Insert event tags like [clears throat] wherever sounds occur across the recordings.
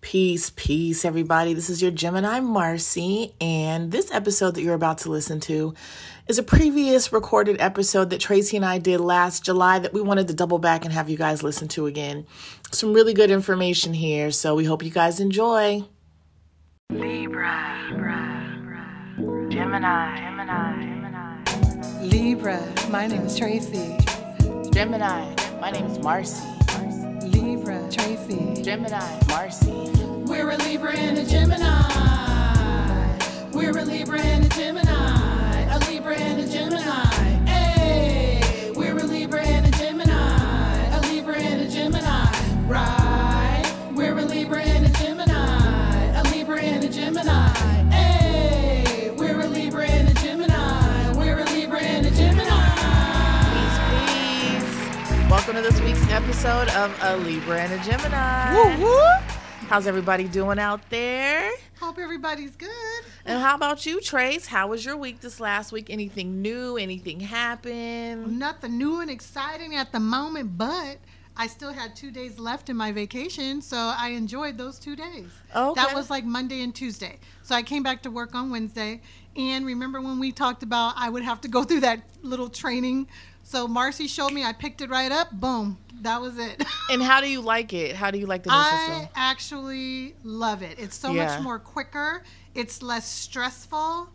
Peace, peace, everybody. This is your Gemini Marcy, and this episode that you're about to listen to is a previous recorded episode that Tracy and I did last July that we wanted to double back and have you guys listen to again. Some really good information here, so we hope you guys enjoy. Libra, Libra, Gemini, Gemini, Gemini, Libra, my name is Tracy. Gemini, my name is Marcy. Libra, Tracy. Gemini, Marcy. We're a Libra and a Gemini. We're a Libra and a Gemini. A Libra and a Gemini. Episode of A Libra and a Gemini. Woo woo. How's everybody doing out there? Hope everybody's good. And how about you, Trace? How was your week this last week? Anything new? Anything happen? Nothing new and exciting at the moment, but I still had two days left in my vacation, so I enjoyed those two days. Okay. That was like Monday and Tuesday. So I came back to work on Wednesday. And remember when we talked about I would have to go through that little training? So Marcy showed me, I picked it right up, boom, that was it. [laughs] And how do you like it? How do you like the new I system? actually love it. It's so Yeah. much more quicker. It's less stressful.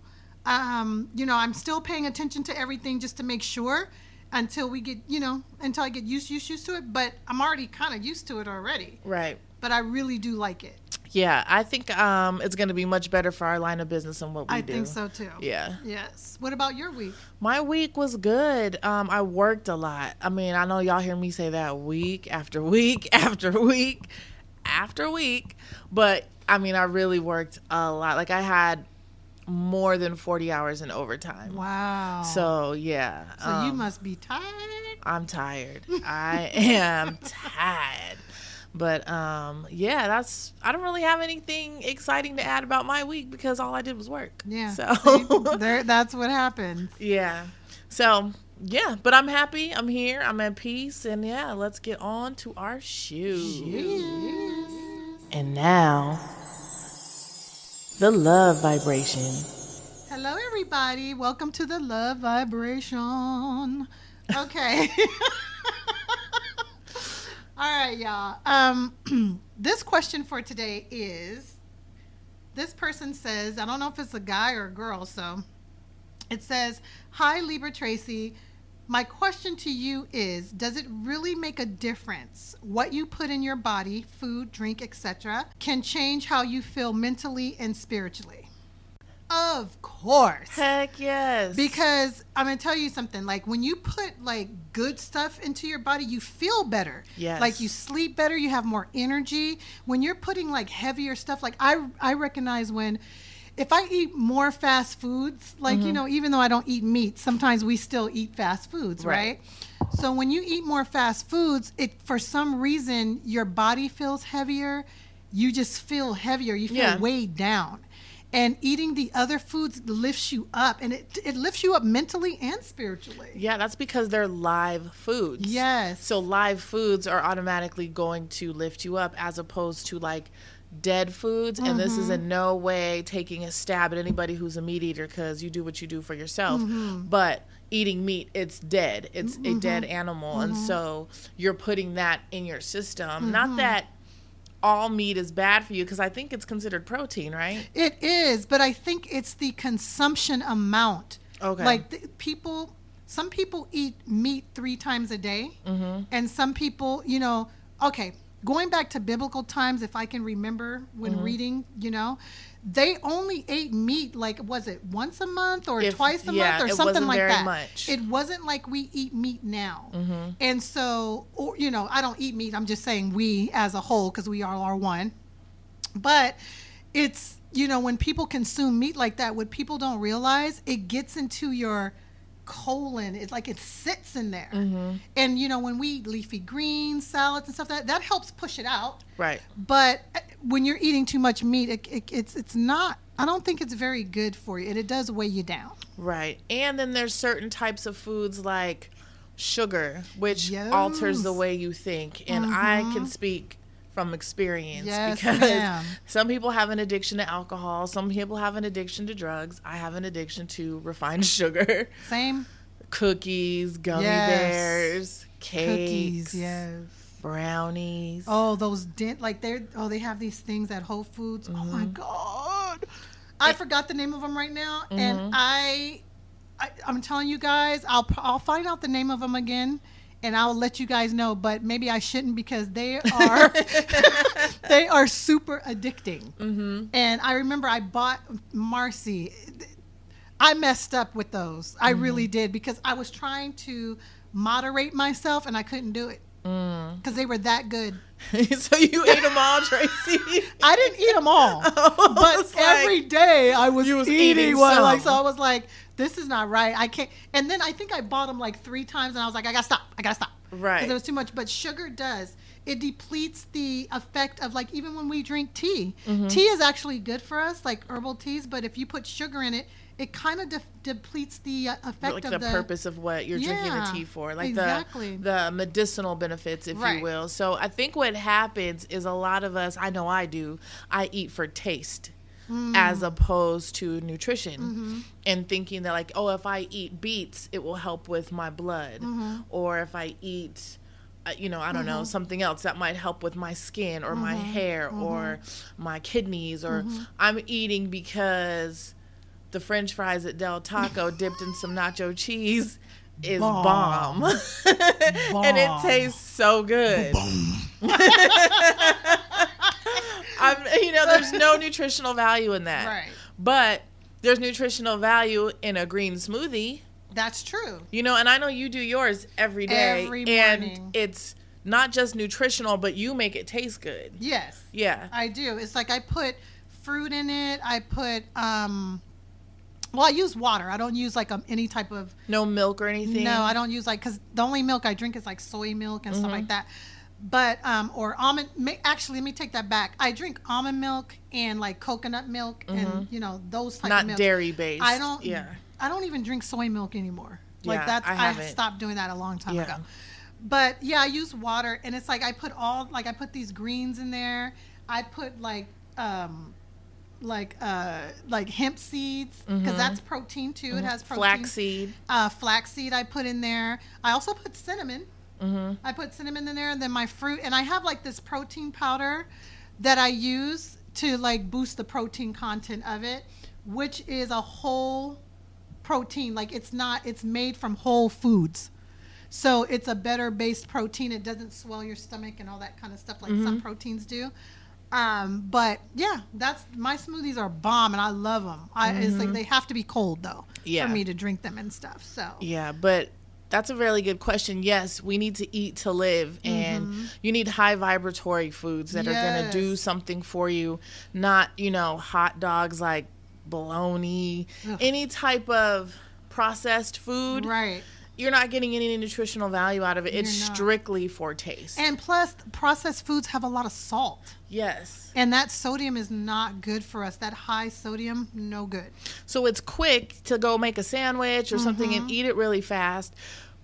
Um, you know, I'm still paying attention to everything just to make sure until we get, you know, until I get used used used to it. But I'm already kind of used to it already. Right. But I really do like it. Yeah, I think um, it's going to be much better for our line of business and what we I do. think so too. Yeah. Yes. What about your week? My week was good. Um, I worked a lot. I mean, I know y'all hear me say that week after week [laughs] after week after week, but I mean, I really worked a lot. Like I had more than 40 hours in overtime. Wow. So, yeah. So you um, must be tired. I'm tired. [laughs] I am tired. But um yeah, that's I don't really have anything exciting to add about my week because all I did was work. Yeah. So See, [laughs] there, that's what happens. yeah. So yeah, but I'm happy. I'm here. I'm at peace. And yeah, let's get on to our shoes. And now, the love vibration. Hello, everybody. Welcome to the Love Vibration. Okay. [laughs] [laughs] All right, y'all. Um, [clears throat] this question for today is this person says, I don't know if it's a guy or a girl, so it says, Hi, Libra Tracy. My question to you is Does it really make a difference what you put in your body, food, drink, etc., can change how you feel mentally and spiritually? Of course. Heck yes. Because I'm gonna tell you something. Like when you put like good stuff into your body, you feel better. Yes. Like you sleep better. You have more energy. When you're putting like heavier stuff, like I I recognize when. If I eat more fast foods, like Mm-hmm. you know, even though I don't eat meat, sometimes we still eat fast foods, Right. right? So when you eat more fast foods, it for some reason your body feels heavier. You just feel heavier. You feel Yeah. weighed down. And eating the other foods lifts you up and it, it lifts you up mentally and spiritually. Yeah, that's because they're live foods. Yes. So live foods are automatically going to lift you up as opposed to like dead foods. And this is in mm-hmm. no way taking a stab at anybody who's a meat eater because you do what you do for yourself. Mm-hmm. But eating meat, it's dead. It's a mm-hmm. dead animal. And so you're putting that in your system. Not that all meat is bad for you because I think it's considered protein, right? It is, but I think it's the consumption amount. Okay. Like the, people, some people eat meat three times a day, Mm-hmm. and some people, you know, okay, going back to biblical times, if I can remember when Mm-hmm. reading, you know, they only ate meat like was it once a month or If- twice a yeah, month or it something wasn't like very that. much. It wasn't like we eat meat now. Mm-hmm. And so, or, you know, I don't eat meat. I'm just saying we as a whole because we all are one. But it's, you know, when people consume meat like that, what people don't realize, it gets into your colon. It's like it sits in there. Mm-hmm. And, you know, when we eat leafy greens, salads, and stuff, that, that helps push it out. Right. But uh, when you're eating too much meat, it, it, it's, it's not, I don't think it's very good for you. And it does weigh you down. Right. And then there's certain types of foods like sugar, which alters the way you think. And I can speak from experience Yes, because ma'am. some people have an addiction to alcohol, some people have an addiction to drugs. I have an addiction to refined [laughs] sugar, Same cookies, gummy Yes. bears, cakes, cookies. Yes. brownies. Oh, those dent like they're oh they have these things at Whole Foods. Oh Mm-hmm. my god, I forgot the name of them right now, Mm-hmm. and I, I I'm telling you guys, I'll I'll find out the name of them again. And I'll let you guys know, but maybe I shouldn't because they are [laughs] they are super addicting. Mm-hmm. And I remember I bought Marcy. I messed up with those. I Mm-hmm. really did because I was trying to moderate myself and I couldn't do it Mm. because they were that good. [laughs] so you ate them all, Tracy? I didn't eat them all, [laughs] but like- every day I was, was eating, eating one. Like so. I was like, "This is not right. I can't." And then I think I bought them like three times, and I was like, "I gotta stop. I gotta stop." Right. Because it was too much. But sugar does. It depletes the effect of like even when we drink tea. Mm-hmm. Tea is actually good for us, like herbal teas. But if you put sugar in it, it kind of de- depletes the uh, effect like of the, the purpose of what you're drinking the tea for, like exactly. the the medicinal benefits, if Right. you will. So I think what happens is a lot of us, I know I do, I eat for taste. Mm. As opposed to nutrition, Mm-hmm. and thinking that like, oh, if I eat beets, it will help with my blood, Mm-hmm. or if I eat, uh, you know, I don't know, something else that might help with my skin or my Mm-hmm. hair or my kidneys, or I'm eating because the French fries at Del Taco dipped in some nacho cheese is bomb, Bomb. [laughs] and it tastes so good. [laughs] I'm, you know, there's no nutritional value in that, Right. But there's nutritional value in a green smoothie, That's true. you know. And I know you do yours every day, Every and it's not just nutritional, but you make it taste good. Yes. Yeah, I do. It's like I put fruit in it. I put um well, I use water. I don't use like um, any type of no milk or anything. no. I don't use like because the only milk I drink is like soy milk and stuff Mm-hmm. like that. But um or almond. Actually, let me take that back. I drink almond milk and like coconut milk and you know those type of Mm-hmm. not milk. dairy based. I don't. Yeah, I don't even drink soy milk anymore. Like Yeah, that's I I, haven't. stopped doing that a long time Yeah. ago. But yeah, I use water and it's like I put all like I put these greens in there. I put like um like uh like hemp seeds because that's protein too. It has protein. Mm-hmm. flaxseed. Uh, flaxseed I put in there. I also put cinnamon. Mm-hmm. I put cinnamon in there, and then my fruit, and I have like this protein powder that I use to like boost the protein content of it, which is a whole protein. Like it's not, it's made from whole foods. So it's a better based protein. It doesn't swell your stomach and all that kind of stuff like Mm-hmm. some proteins do. Um, but yeah, that's my smoothies are bomb and I love them. I, It's like they have to be cold though Mm-hmm. Yeah. for me to drink them and stuff. So Yeah, but that's a really good question. Yes, we need to eat to live, and you need high vibratory foods that are going to do Mm-hmm. Something for you, not, you know, hot dogs like bologna, Ugh. any type of processed food. right. You're not getting any nutritional value out of it. It's You're not. strictly for taste. And plus, processed foods have a lot of salt. yes. And that sodium is not good for us. That high sodium, no good. So it's quick to go make a sandwich or something Mm-hmm. and eat it really fast,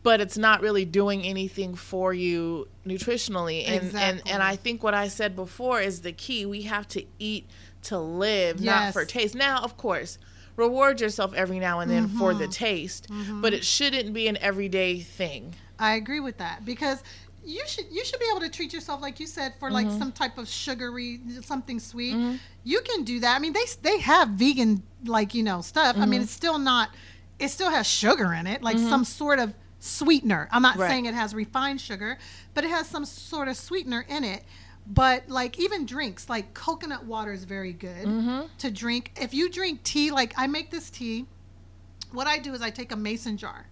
but it's not really doing anything for you nutritionally. And and Exactly. and I think what I said before is the key. We have to eat to live, not for taste. Now, of course, reward yourself every now and then for Mm-hmm. the taste, mm-hmm. but it shouldn't be an everyday thing. I agree with that because you should you should be able to treat yourself like you said for like mm-hmm. some type of sugary something sweet. Mm-hmm. You can do that. I mean, they they have vegan like you know stuff. I mean, it's still not. It still has sugar in it, like some sort of sweetener. I'm not Right. saying it has refined sugar, but it has some sort of sweetener in it. But like even drinks, like coconut water is very good mm-hmm. to drink. If you drink tea, like I make this tea what I do is I take a mason jar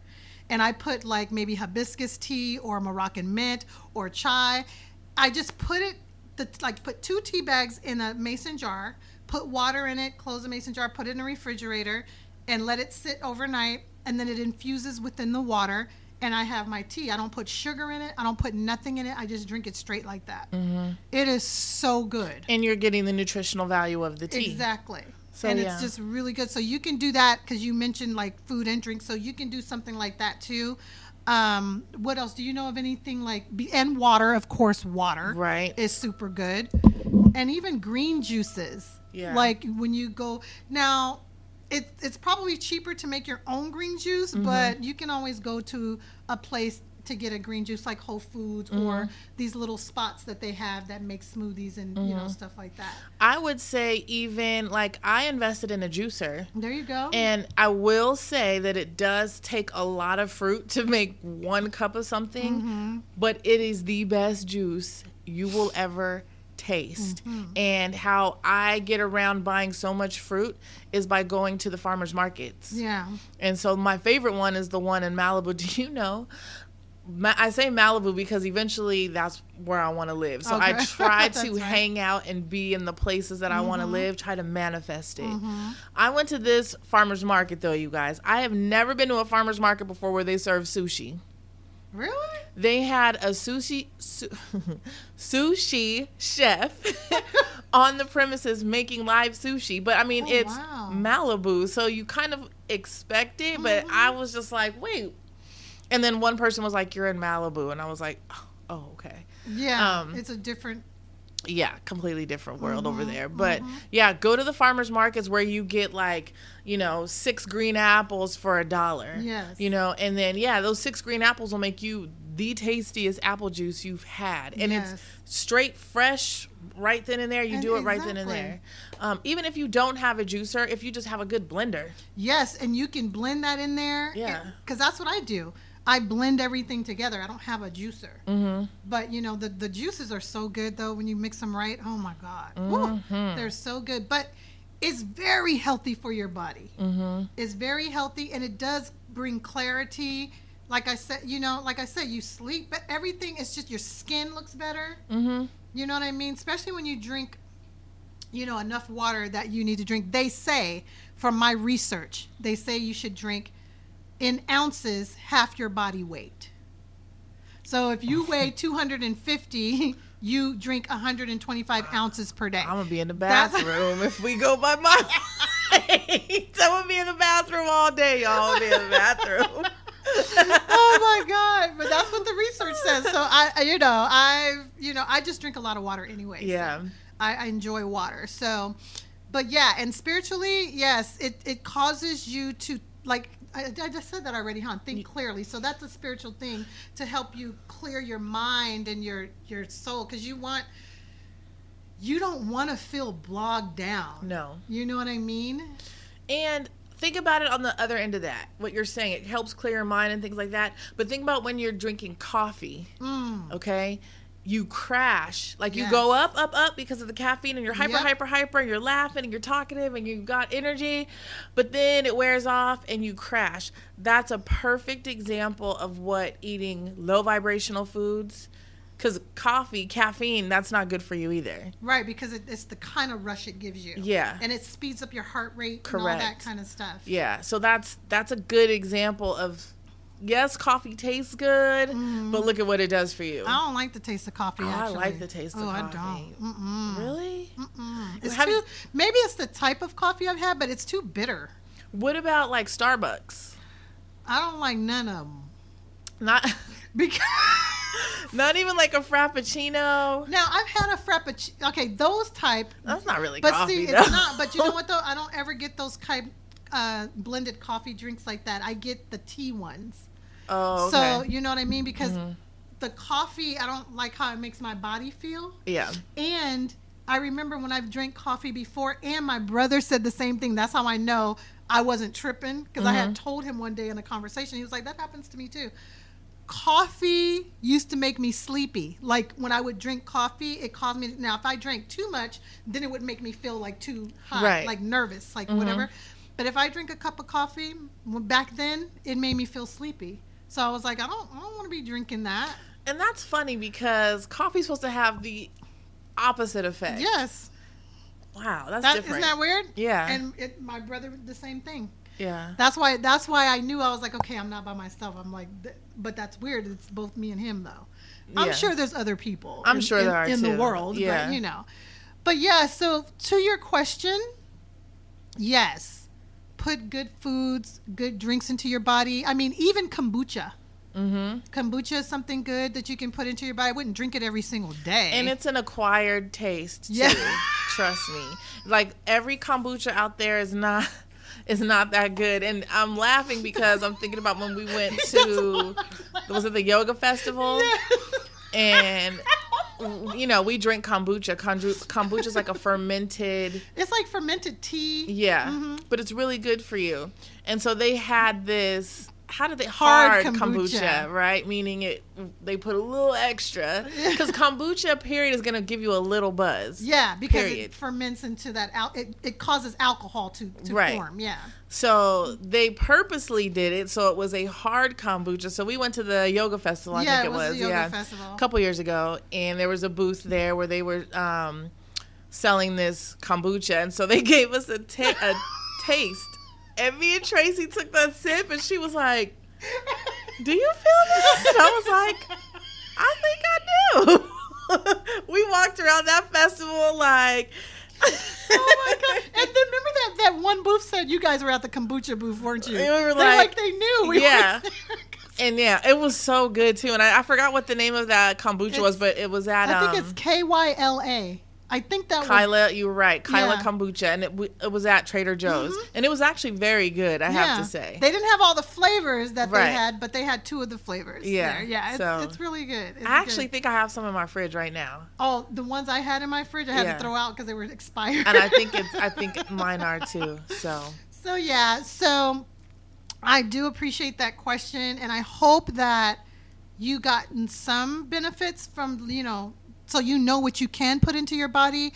and I put like maybe hibiscus tea or Moroccan mint or chai. I just put it the like put two tea bags in a mason jar, put water in it, close the mason jar, put it in the refrigerator and let it sit overnight and then it infuses within the water and I have my tea. I don't put sugar in it. I don't put nothing in it. I just drink it straight like that. It is so good. And you're getting the nutritional value of the tea. Exactly. So, and yeah. it's just really good. So you can do that because you mentioned like food and drink. So you can do something like that too. Um, what else? Do you know of anything like and water? Of course, water Right. is super good, and even green juices. Yeah. Like when you go now, it, it's probably cheaper to make your own green juice, Mm-hmm. but you can always go to a place to get a green juice like Whole Foods Mm-hmm. or these little spots that they have that make smoothies and you Mm-hmm. know stuff like that. I would say even like I invested in a juicer. There you go. And I will say that it does take a lot of fruit to make one cup of something, Mm-hmm. but it is the best juice you will ever taste. And how I get around buying so much fruit is by going to the farmers markets. yeah. And so my favorite one is the one in Malibu. [laughs] Do you know? I say Malibu because eventually that's where I want to live. So I [laughs] try to right. hang out and be in the places that I want to Mm-hmm. live, try to manifest it. I went to this farmer's market though, you guys. I have never been to a farmer's market before where they serve sushi. Really? They had a sushi su- [laughs] sushi chef [laughs] on the premises making live sushi. But I mean, Oh, it's wow. Malibu, so you kind of expect it. But Mm-hmm. I was just like, wait. And then one person was like, "You're in Malibu," and I was like, "Oh, okay." Yeah. Um, it's a different. Yeah, completely different world over Mm-hmm, there. But yeah, go to the farmers markets where you get like, you know, six green apples for a dollar. Yes. You know, and then yeah, those six green apples will make you the tastiest apple juice you've had. And Yes. it's straight fresh right then and there. You And- do it right then and there. Um, even if you don't have a juicer, if you just have a good blender. Yes, and you can blend that in there. Yeah. Because that's what I do. I blend everything together. I don't have a juicer. Mm-hmm. But you know the the juices are so good though when you mix them right. Oh my god, Mm-hmm. they're so good. But it's very healthy for your body. Mm-hmm. It's very healthy and it does bring clarity. Like I said, you know, like I said, you sleep, but everything is just your skin looks better. Mm-hmm. You know what I mean? Especially when you drink, you know, enough water that you need to drink. They say, from my research, they say you should drink in ounces half your body weight. So if you weigh [laughs] 250, you drink 125 ounces per day. I'm gonna be in the [laughs] bathroom if we go by my weight. [laughs] I'm gonna be in the bathroom all day, y'all. I'm gonna be in the bathroom. oh my god! But that's what the research says. So I, you know, I, you know, I just drink a lot of water anyway. so Yeah. I, I enjoy water. So, but yeah, and spiritually, yes, it it causes you to like. I, I just said that already, huh? Think clearly. So that's a spiritual thing to help you clear your mind and your your soul, because you want. You don't want to feel bogged down. No. You know what I mean? And think about it on the other end of that. What you're saying, it helps clear your mind and things like that. But think about when you're drinking coffee, Mm. okay? You crash. Like you go up, up, up because of the caffeine and you're hyper, Yep. hyper, hyper, and you're laughing and you're talkative and you've got energy, but then it wears off and you crash. That's a perfect example of what eating low vibrational foods, because coffee, caffeine, that's not good for you either. Right, because it, it's the kind of rush it gives you. Yeah. And it speeds up your heart rate and all that kind of stuff. Yeah, so that's that's a good example of yes, coffee tastes good, but look at what it does for you. I don't like the taste of coffee. Oh, I like the taste of oh, coffee. I don't. Mm-mm. Really? Mm. It's Have too. you- Maybe it's the type of coffee I've had, but it's too bitter. What about like Starbucks? I don't like none of them. Not [laughs] Because not even like a frappuccino. now I've had a frappuccino. Okay, those type. That's not really But coffee see, though. it's not. But you know what though? I don't ever get those type uh, blended coffee drinks like that. I get the tea ones. Oh, okay. So you know what I mean? Because mm-hmm. the coffee, I don't like how it makes my body feel. yeah. And I remember when I've drank coffee before, and my brother said the same thing. That's how I know I wasn't tripping because I had mm-hmm. told him one day in a conversation. He was like, "That happens to me too." Coffee used to make me sleepy. Like when I would drink coffee, it caused me. Now, if I drank too much, then it would make me feel like too hot, Right. like nervous, like mm-hmm. whatever. But if I drink a cup of coffee, back then it made me feel sleepy. So I was like, I don't, I don't want to be drinking that. And that's funny because coffee's supposed to have the opposite effect. Yes, Wow, that's that, different. isn't that weird? Yeah. And it, my brother the same thing. yeah. That's why. That's why I knew I was like, okay, I'm not by myself. I'm like, th- but that's weird. It's both me and him though. I'm Yeah. sure there's other people. I'm in- sure in, there are, in the world. Yeah. But, you know. But yeah. So to your question, yes, put good foods, good drinks into your body. I mean, even kombucha. Mm-hmm. Kombucha is something good that you can put into your body. I wouldn't drink it every single day. And it's an acquired taste too. Yeah. [laughs] Trust me. Like every kombucha out there is not [laughs] is not that good. And I'm laughing because I'm thinking about when we went [laughs] to was it the yoga festival? And you know, we drink kombucha. Kombu- Kombucha is like a fermented it's like fermented tea. yeah, Mm-hmm. but it's really good for you. And so they had this. How did they Hard hard, kombucha. kombucha. right? Meaning it, they put a little extra [laughs] because kombucha period is gonna give you a little buzz. Yeah, because Period. it ferments into that. Al- it, it causes alcohol to, to Right. form. Yeah. So they purposely did it so it was a hard kombucha. So we went to the yoga festival. I Yeah, think it it was the yoga yeah, festival. a couple years ago, and there was a booth there where they were um, selling this kombucha, and so they [laughs] gave us a, ta- a [laughs] taste. And me and Tracy took that sip, and she was like, "Do you feel this?" And I was like, "I think I do." [laughs] we walked around that festival like. Oh my god! And then remember that that one booth said you guys were at the kombucha booth, weren't you? We were like, like- they knew. We Yeah. And yeah, it was so good too. And I, I forgot what the name of that kombucha It's- was, but it was at I think um, it's K Y L A. I think that was. Kyla. You were right, Kyla Yeah. kombucha, and it, w- it was at Trader Joe's, mm-hmm. and it was actually very good. I yeah. have to say. they didn't have all the flavors that they had, but they had two of the flavors. Yeah, there. yeah, it's, so- it's really good. It's I actually good. think I have some in my fridge right now, oh, the ones I had in my fridge, I had Yeah. to throw out because they were expired. and I think it's. I think [laughs] mine are too. So So yeah, so I do appreciate that question, and I hope that you gotten some benefits from you know, so you know what you can put into your body,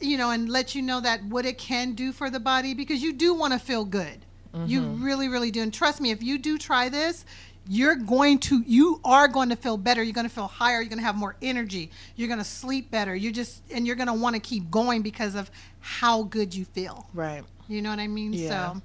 you know, and let you know that what it can do for the body because you do want to feel good. You mm-hmm. really, really do, and trust me, if you do try this. You're going to, you are going to feel better. You're going to feel higher. You're going to have more energy. You're going to sleep better. You're just, and you're going to want to keep going because of how good you feel. right. You know what I mean? Yeah. So,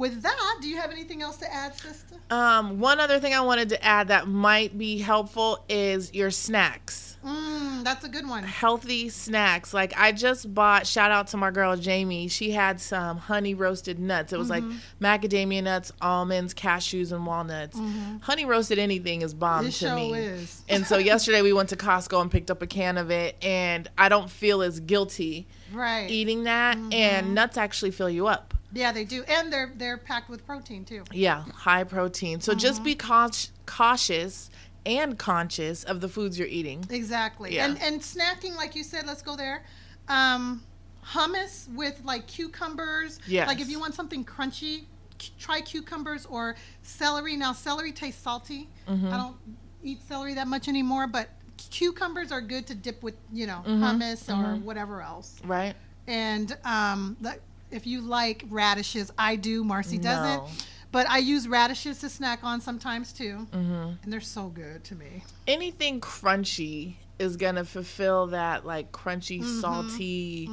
with that, do you have anything else to add, sister? Um, one other thing I wanted to add that might be helpful is your snacks. Mm, that's a good one. healthy snacks. Like I just bought shout out to my girl Jamie. She had some honey roasted nuts. It was like macadamia nuts, almonds, cashews, and walnuts. Honey roasted anything is bomb It to sure me. is. [laughs] And so yesterday we went to Costco and picked up a can of it and I don't feel as guilty Right. eating that and nuts actually fill you up. Yeah, they do, and they're they're packed with protein too. Yeah, high protein. So just be caut- cautious and conscious of the foods you're eating. Exactly. Yeah. And and snacking, like you said, let's go there. Um, hummus with like cucumbers. Yes. Like if you want something crunchy, c- try cucumbers or celery. Now celery tastes salty. Mm-hmm. I don't eat celery that much anymore, but cucumbers are good to dip with, you know, Mm-hmm. hummus or whatever else. Right? And um, the, if you like radishes, I do. Marcy No. doesn't. But I use radishes to snack on sometimes too. Mm-hmm. And they're so good to me. anything crunchy is gonna fulfill that like crunchy, Mm-hmm. salty.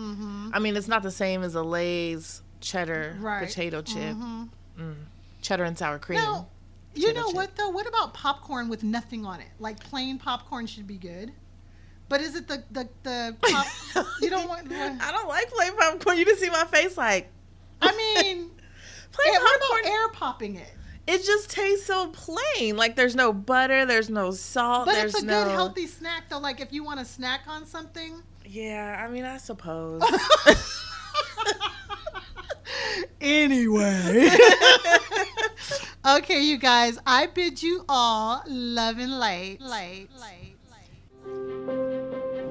I mean, it's not the same as a Lay's cheddar Right. Mm-hmm. potato chip, mm. cheddar and sour cream. Now, you know chip. what though? What about popcorn with nothing on it? Like plain popcorn should be good. But is it the the the [laughs] pop? you don't want. I don't like plain popcorn. You didn't see my face like I mean, [laughs] plain what popcorn. about air popping it? it just tastes so plain. Like there's no butter, there's no salt, But it's a no. good healthy snack though. Like if you want to snack on something. Yeah, I mean, I suppose. [laughs] Anyway. okay, you guys, I bid you all love and. Light, light, light.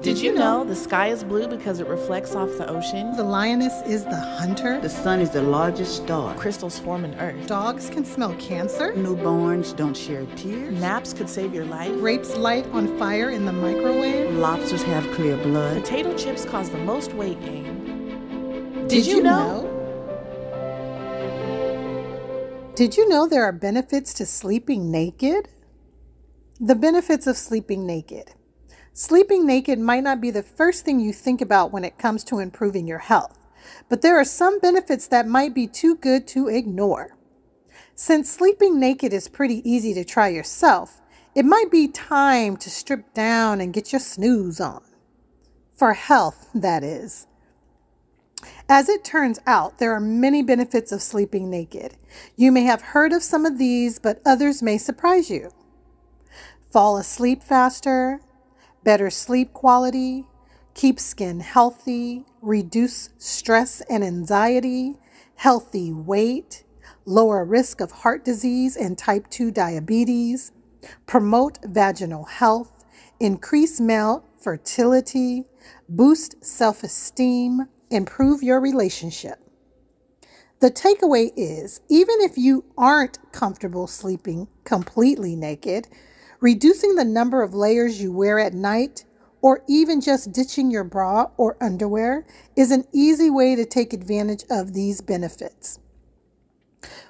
Did you know the sky is blue because it reflects off the ocean? The lioness is the hunter. The sun is the largest star. Crystals form in Earth. Dogs can smell cancer. Newborns don't share tears. Naps could save your life. Grapes light on fire in the microwave. Lobsters have clear blood. Potato chips cause the most weight gain. Did you know? Did you know there are benefits to sleeping naked? The benefits of sleeping naked. Sleeping naked might not be the first thing you think about when it comes to improving your health, but there are some benefits that might be too good to ignore. Since sleeping naked is pretty easy to try yourself, it might be time to strip down and get your snooze on. For health, that is. As it turns out, there are many benefits of sleeping naked. You may have heard of some of these, but others may surprise you. Fall asleep faster, better sleep quality, keep skin healthy, reduce stress and anxiety, healthy weight, lower risk of heart disease and type 2 diabetes, promote vaginal health, increase male fertility, boost self esteem, improve your relationship. The takeaway is even if you aren't comfortable sleeping completely naked, reducing the number of layers you wear at night, or even just ditching your bra or underwear is an easy way to take advantage of these benefits.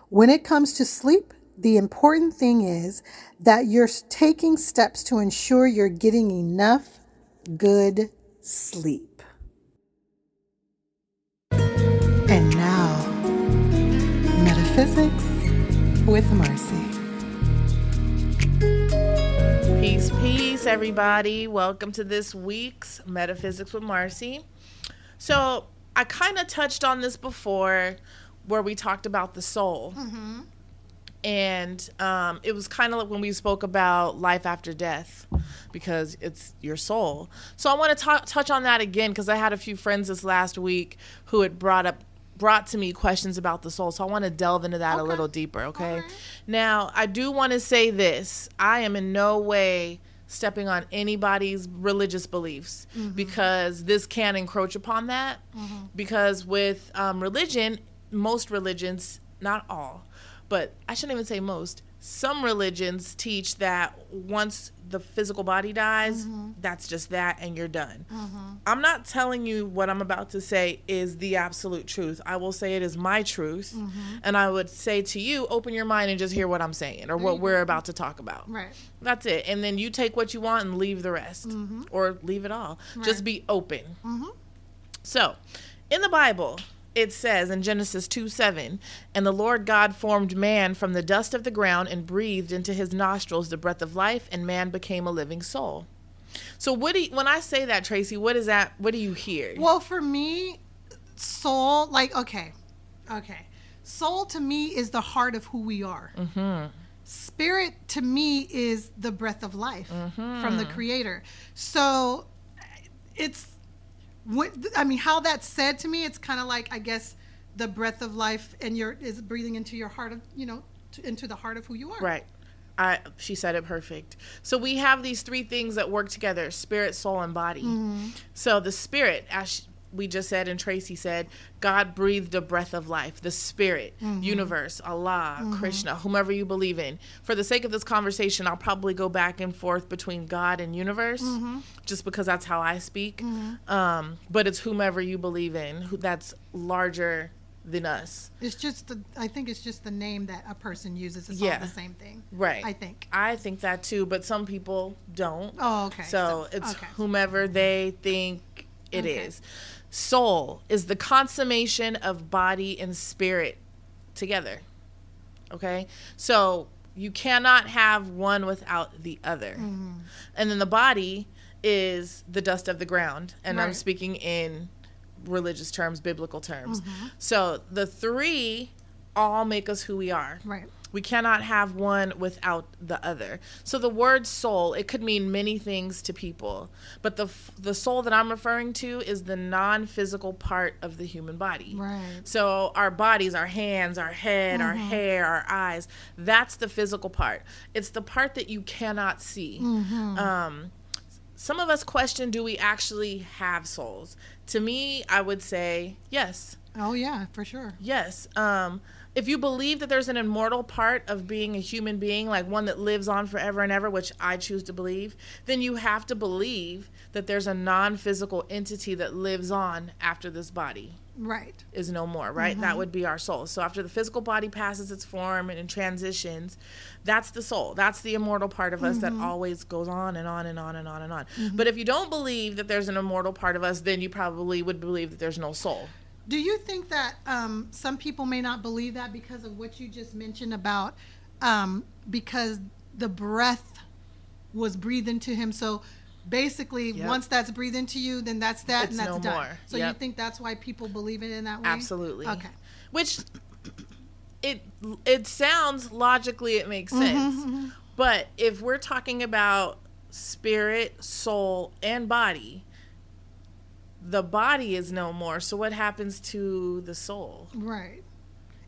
When it comes to sleep, the important thing is that you're taking steps to ensure you're getting enough good sleep. And now, Metaphysics with Marcy. Peace, peace, everybody. Welcome to this week's Metaphysics with Marcy. So, I kind of touched on this before where we talked about the soul. And um, it was kind of like when we spoke about life after death because it's your soul. So, I want to touch on that again because I had a few friends this last week who had brought up brought to me questions about the soul. So I want to delve into that a little deeper, okay? Right. Now, I do want to say this. I am in no way stepping on anybody's religious beliefs because this can encroach upon that. Because with um, religion, most religions, not all, but I shouldn't even say most, some religions teach that once the physical body dies, that's just that and you're done. I'm not telling you what I'm about to say is the absolute truth. I will say it is my truth. And I would say to you, open your mind and just hear what I'm saying or what we're about to talk about. Right. That's it. And then you take what you want and leave the rest or leave it all. Just be open. So, in the Bible, it says in Genesis 2 7, and the Lord God formed man from the dust of the ground and breathed into his nostrils the breath of life, and man became a living soul. So, what do you, when I say that, Tracy, what is that? What do you hear? Well, for me, soul, like, okay, okay. Soul to me is the heart of who we are. Mm-hmm. Spirit to me is the breath of life mm-hmm. from the Creator. So it's, what, I mean, how that's said to me, it's kind of like, I guess, the breath of life and your is breathing into your heart of, you know, to, into the heart of who you are. Right. I, she said it perfect. So we have these three things that work together: spirit, soul, and body. Mm-hmm. So the spirit, as we just said, and Tracy said, God breathed a breath of life. The spirit, mm-hmm. universe, Allah, mm-hmm. Krishna, whomever you believe in. For the sake of this conversation, I'll probably go back and forth between God and universe, mm-hmm. just because that's how I speak. Um, but it's whomever you believe in, who that's larger than us. It's just, the, I think it's just the name that a person uses. It's all Yeah. the same thing. Right. I think. I think that too, but some people don't. Oh, okay. So it's okay. whomever they think it is. Soul is the consummation of body and spirit together. Okay? So you cannot have one without the other. Mm-hmm. And then the body is the dust of the ground. And I'm speaking in religious terms, biblical terms. Mm-hmm. So the three all make us who we are. Right. We cannot have one without the other. So the word soul, it could mean many things to people, but the the soul that I'm referring to is the non-physical part of the human body. Right. So our bodies, our hands, our head, our hair, our eyes, that's the physical part. It's the part that you cannot see. Hmm. Um some of us question do we actually have souls? To me, I would say yes. Oh, yeah, for sure. Yes. Um, if you believe that there's an immortal part of being a human being, like one that lives on forever and ever, which I choose to believe, then you have to believe that there's a non physical entity that lives on after this body Right. is no more, right? That mm-hmm. would be our soul. So after the physical body passes its form and, transitions, that's the soul. That's the immortal part of us that mm-hmm. always goes on and on and on and on and on. Mm-hmm. But if you don't believe that there's an immortal part of us, then you probably would believe that there's no soul. Do you think that um, some people may not believe that because of what you just mentioned about um, because the breath was breathed into him? So basically Yep. once that's breathed into you, then that's that It's and that's no done. more. So Yep. you think that's why people believe it in that way? Absolutely. Okay. Which it it sounds logically it makes Mm-hmm, sense. But if we're talking about spirit, soul, and body, the body is no more. So what happens to the soul? Right.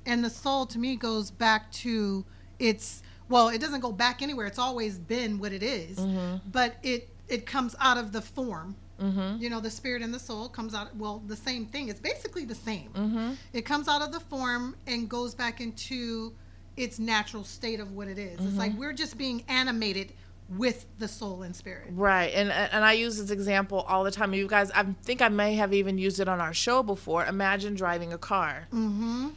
And the soul to me goes back to its well, it doesn't go back anywhere. It's always been what it is, Mm-hmm. but it it comes out of the form. Mm-hmm. You know, the spirit and the soul comes out. Well, the same thing. It's basically the same. Mm-hmm. It comes out of the form and goes back into its natural state of what it is. It's Mm-hmm. like we're just being animated with the soul and spirit. Right, and and I use this example all the time. You guys, I think I may have even used it on our show before. Imagine driving a car. Mm-hmm.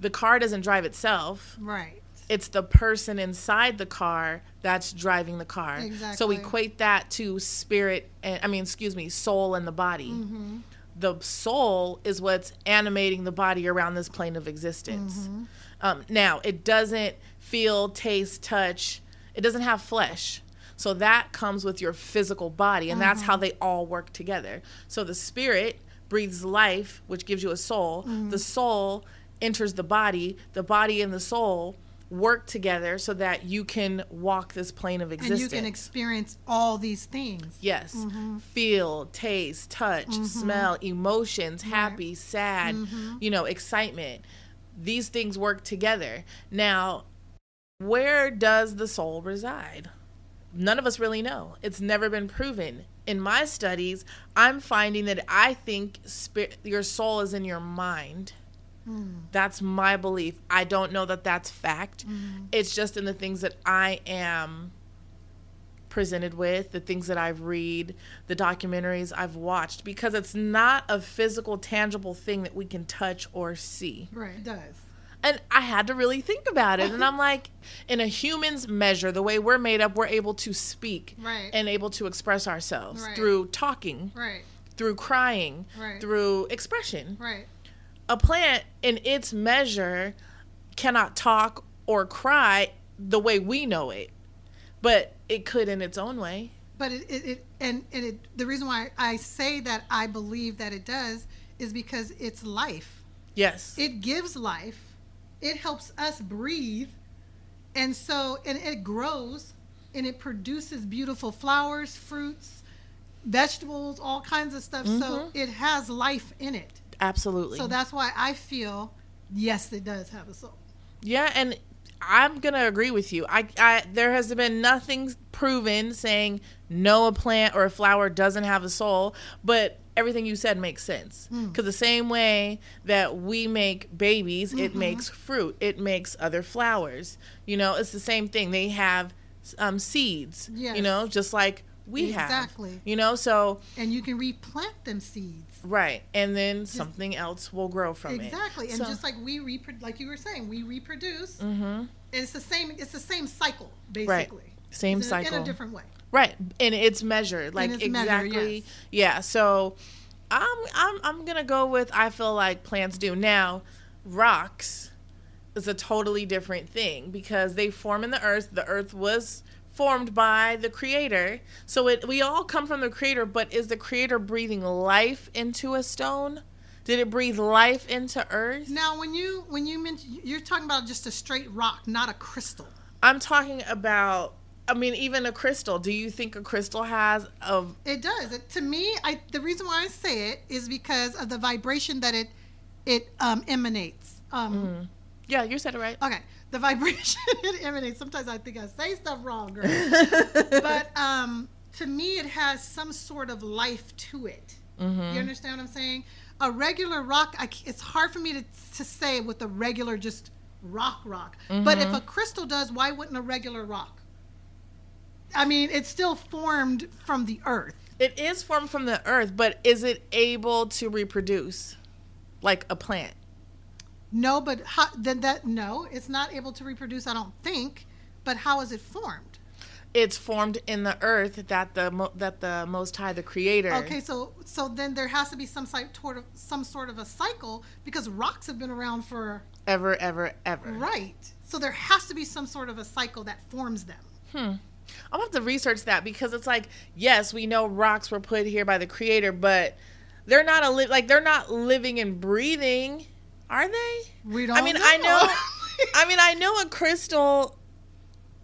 The car doesn't drive itself. Right. It's the person inside the car that's driving the car. Exactly. So Exactly. equate that to spirit, and I mean, excuse me, soul and the body. Mm-hmm. The soul is what's animating the body around this plane of existence. Mm-hmm. Um, now, it doesn't feel, taste, touch. It doesn't have flesh. So that comes with your physical body, and that's Mm-hmm. how they all work together. So the spirit breathes life, which gives you a soul. Mm-hmm. The soul enters the body. The body and the soul work together so that you can walk this plane of existence. And you can experience all these things. Yes. Mm-hmm. Feel, taste, touch, smell, emotions, happy, sad, Mm-hmm. you know, excitement. These things work together. Now, where does the soul reside? None of us really know. It's never been proven. In my studies, I'm finding that I think spirit, your soul is in your mind. Hmm. That's my belief. I don't know that that's fact. Hmm. It's just in the things that I am presented with, the things that I've read, the documentaries I've watched, because it's not a physical, tangible thing that we can touch or see. Right. It does. And I had to really think about it. And I'm like, in a human's measure, the way we're made up, we're able to speak Right. and able to express ourselves Right. through talking, Right. through crying, Right. through expression. Right. A plant, in its measure, cannot talk or cry the way we know it, but it could in its own way. But it, it, it and, and it, the reason why I say that I believe that it does is because it's life. Yes. It gives life. It helps us breathe. And so, and it grows and it produces beautiful flowers, fruits, vegetables, all kinds of stuff. So mm-hmm. it has life in it. Absolutely. So that's why I feel, yes, it does have a soul. Yeah, and I'm gonna agree with you. I, I there has been nothing proven saying no, a plant or a flower doesn't have a soul, but everything you said makes sense. Because the same way that we make babies, it makes fruit, it makes other flowers. You know, it's the same thing. They have um, seeds. Yes. You know, just like we have. Exactly. You know, so And you can replant them seeds. Right, and then something else will grow from it. Exactly, and So- just like we reproduce, like you were saying, we reproduce. Mm-hmm. It's the same. It's the same cycle, basically. Right. Same It's in a- in a different way. Right, and it's measured like it's measured, exactly. yes. Yeah, so I'm I'm I'm gonna go with I feel like plants do now. Rocks is a totally different thing because they form in the earth. The earth was formed by the creator, so it we all come from the creator. But is the creator breathing life into a stone? Did it breathe life into earth? Now, when you when you mention, you're talking about just a straight rock, not a crystal. I'm talking about. I mean, even a crystal. Do you think a crystal has of? It does. It, to me, I the reason why I say it is because of the vibration that it it um, emanates. Um, Yeah, you said it right. Okay, the vibration [laughs] it emanates. Sometimes I think I say stuff wrong, girl. [laughs] but um, to me, it has some sort of life to it. You understand what I'm saying? A regular rock, I it's hard for me to, to say with a regular just rock rock. But if a crystal does, why wouldn't a regular rock? I mean, it's still formed from the earth. It is formed from the earth, but is it able to reproduce like a plant? No, but how, then that no, it's not able to reproduce. I don't think. But how is it formed? It's formed in the earth that the that the Most High, the Creator. Okay, so so then there has to be some sort of some sort of a cycle because rocks have been around for Ever, ever, ever. right. So there has to be some sort of a cycle that forms them. Hmm. I'll have to research that because it's like, yes, we know rocks were put here by the creator, but they're not a li- like they're not living and breathing, are they? We don't I mean, I know. I mean, I know a crystal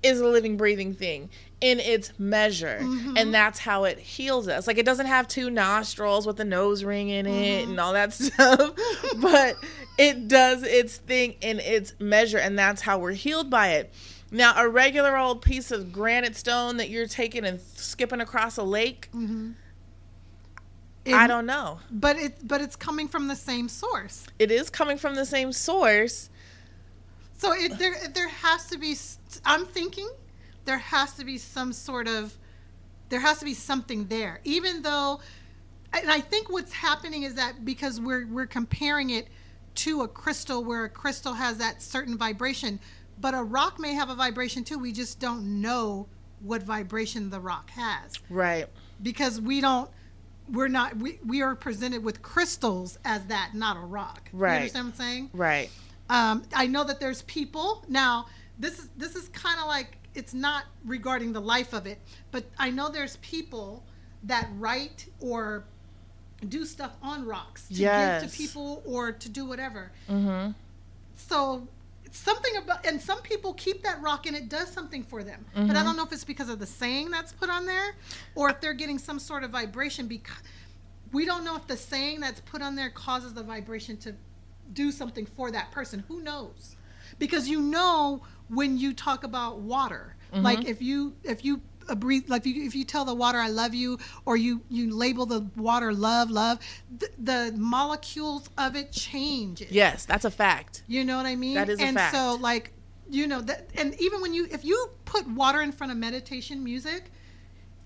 is a living, breathing thing in its measure, Mm-hmm. and that's how it heals us. Like it doesn't have two nostrils with a nose ring in it Mm-hmm. and all that [laughs] stuff, but it does its thing in its measure, and that's how we're healed by it. Now, a regular old piece of granite stone that you're taking and skipping across a lake, I It- don't know. But it but it's coming from the same source. It is coming from the same source. So it, there there has to be. I'm thinking there has to be some sort of there has to be something there, even though. And I think what's happening is that because we're we're comparing it to a crystal, where a crystal has that certain vibration, but a rock may have a vibration too. We just don't know what vibration the rock has Right. because we don't. We're not. We, we are presented with crystals as that, not a rock. Right. You understand what I'm saying? Right. Um, I know that there's people now. This is this is kind of like it's not regarding the life of it, but I know there's people that write or do stuff on rocks to give to people or to do whatever. Mm-hmm. So something about and some people keep that rock and it does something for them. But Mm-hmm. I don't know if it's because of the saying that's put on there or if they're getting some sort of vibration because we don't know if the saying that's put on there causes the vibration to do something for that person. Who knows? Because you know when you talk about water, Mm-hmm. like if you if you uh, breathe like if you, if you tell the water I love you or you you label the water love love th- the molecules of it change. Yes, that's a fact. You know what I mean? That is a and fact. so like you know that and even when you if you put water in front of meditation music,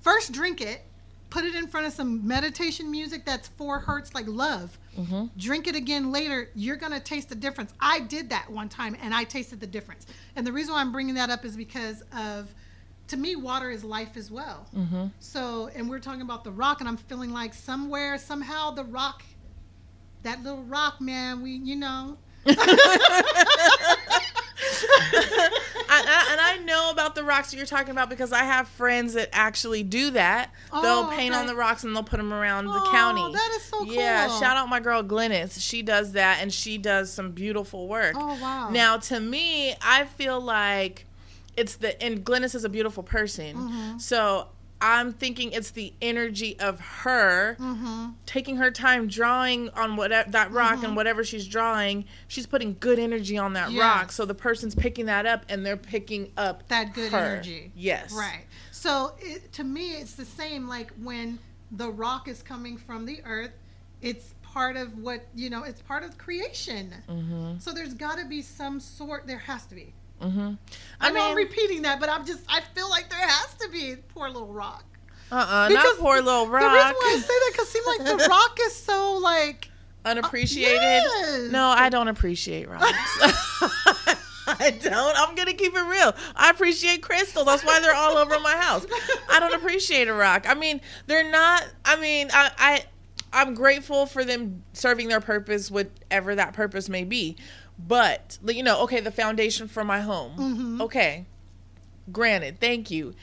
first drink it, put it in front of some meditation music that's four hertz like love. Mm-hmm. Drink it again later, you're gonna taste the difference. I did that one time and I tasted the difference. And the reason why I'm bringing that up is because of to me, water is life as well. Mm-hmm. So, and we're talking about the rock, and I'm feeling like somewhere, somehow, the rock, that little rock, man, we, you know, [laughs] I, I, and I know about the rocks that you're talking about because I have friends that actually do that. Oh, they'll paint okay. on the rocks and they'll put them around the Oh, county. that is so cool. Yeah, cool. shout out my girl Glennis. She does that and she does some beautiful work. Oh, wow. Now, to me, I feel like it's the and Glennis is a beautiful person. Mm-hmm. So I'm thinking it's the energy of her Mm-hmm. taking her time drawing on whatever that rock and whatever she's drawing. She's putting good energy on that rock. So the person's picking that up and they're picking up that good her. energy. Yes. Right. So it, to me, it's the same. Like when the rock is coming from the earth, it's part of what you know. It's part of creation. Mm-hmm. So there's got to be some sort. There has to be. Mm-hmm. I, I know I'm repeating that, but I'm just. I feel like there has to be. Poor little rock. uh-uh, not poor little rock. The reason why I say that because seems like the [laughs] rock is so like. unappreciated. yes. No, I don't appreciate rocks. [laughs] I don't. I'm gonna keep it real. I appreciate crystal. That's why they're all over my house. I don't appreciate a rock. I mean, they're not. I mean, I, I I'm grateful for them serving their purpose, whatever that purpose may be. But you know, okay, the foundation for my home. Mm-hmm. Okay, granted, thank you.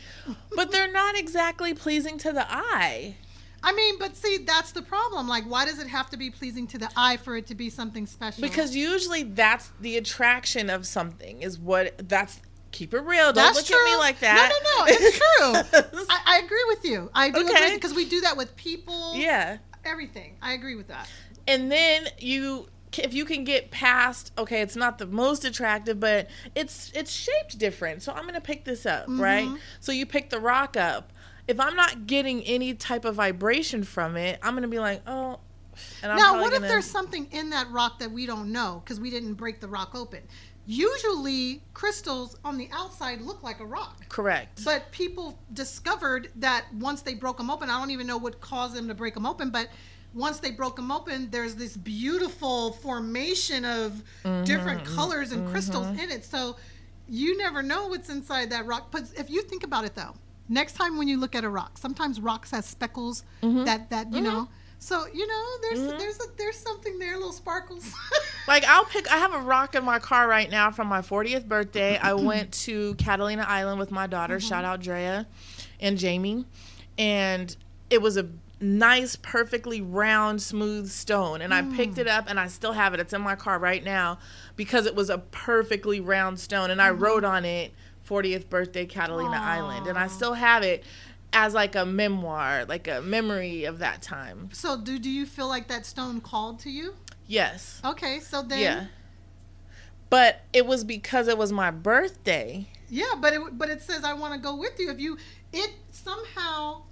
But they're [laughs] not exactly pleasing to the eye. I mean, but see, that's the problem. Like, why does it have to be pleasing to the eye for it to be something special? Because usually that's the attraction of something is what that's keep it real. Don't That's look true. at me like that. No, no, no. It's true. [laughs] I, I agree with you. I do Okay. agree because we do that with people. yeah. Everything. I agree with that. And then you if you can get past okay, it's not the most attractive, but it's it's shaped different. So I'm going to pick this up, right? Mm-hmm. So you pick the rock up. If I'm not getting any type of vibration from it, I'm going to be like, "Oh, and I'm now, what if gonna- there's something in that rock that we don't know because we didn't break the rock open? Usually, crystals on the outside look like a rock. correct. But people discovered that once they broke them open, I don't even know what caused them to break them open, but once they broke them open, there's this beautiful formation of mm-hmm, different mm-hmm, colors and crystals mm-hmm. in it. So you never know what's inside that rock. But if you think about it though, next time when you look at a rock, sometimes rocks has speckles that that you know. So you know, there's Mm-hmm. there's a, there's something there, little sparkles. [laughs] Like I'll pick. I have a rock in my car right now from my 40th birthday. I [clears throat] went to Catalina Island with my daughter. Shout out Drea and Jamie, and it was a nice, perfectly round, smooth stone. And I mm. picked it up, and I still have it. It's in my car right now because it was a perfectly round stone, and I mm-hmm. wrote on it 40th birthday Catalina Island, and I still have it as like a memoir, like a memory of that time. so do do you feel like that stone called to you? Yes. Okay, so then Yeah. But it was because it was my birthday. Yeah, but it but it says I want to go with you. If you it somehow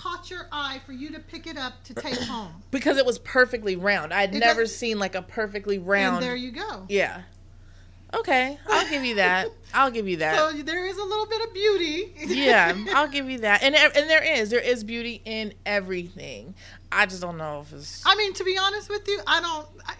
caught your eye for you to pick it up to take [clears throat] home, Because it was perfectly round. I'd It never seen like a perfectly round. and there you go. yeah. Okay, I'll give you that. [laughs] I'll give you that. So there is a little bit of beauty. [laughs] yeah, I'll give you that. And and there is there is beauty in everything. I just don't know if it's I mean, to be honest with you, I don't. I,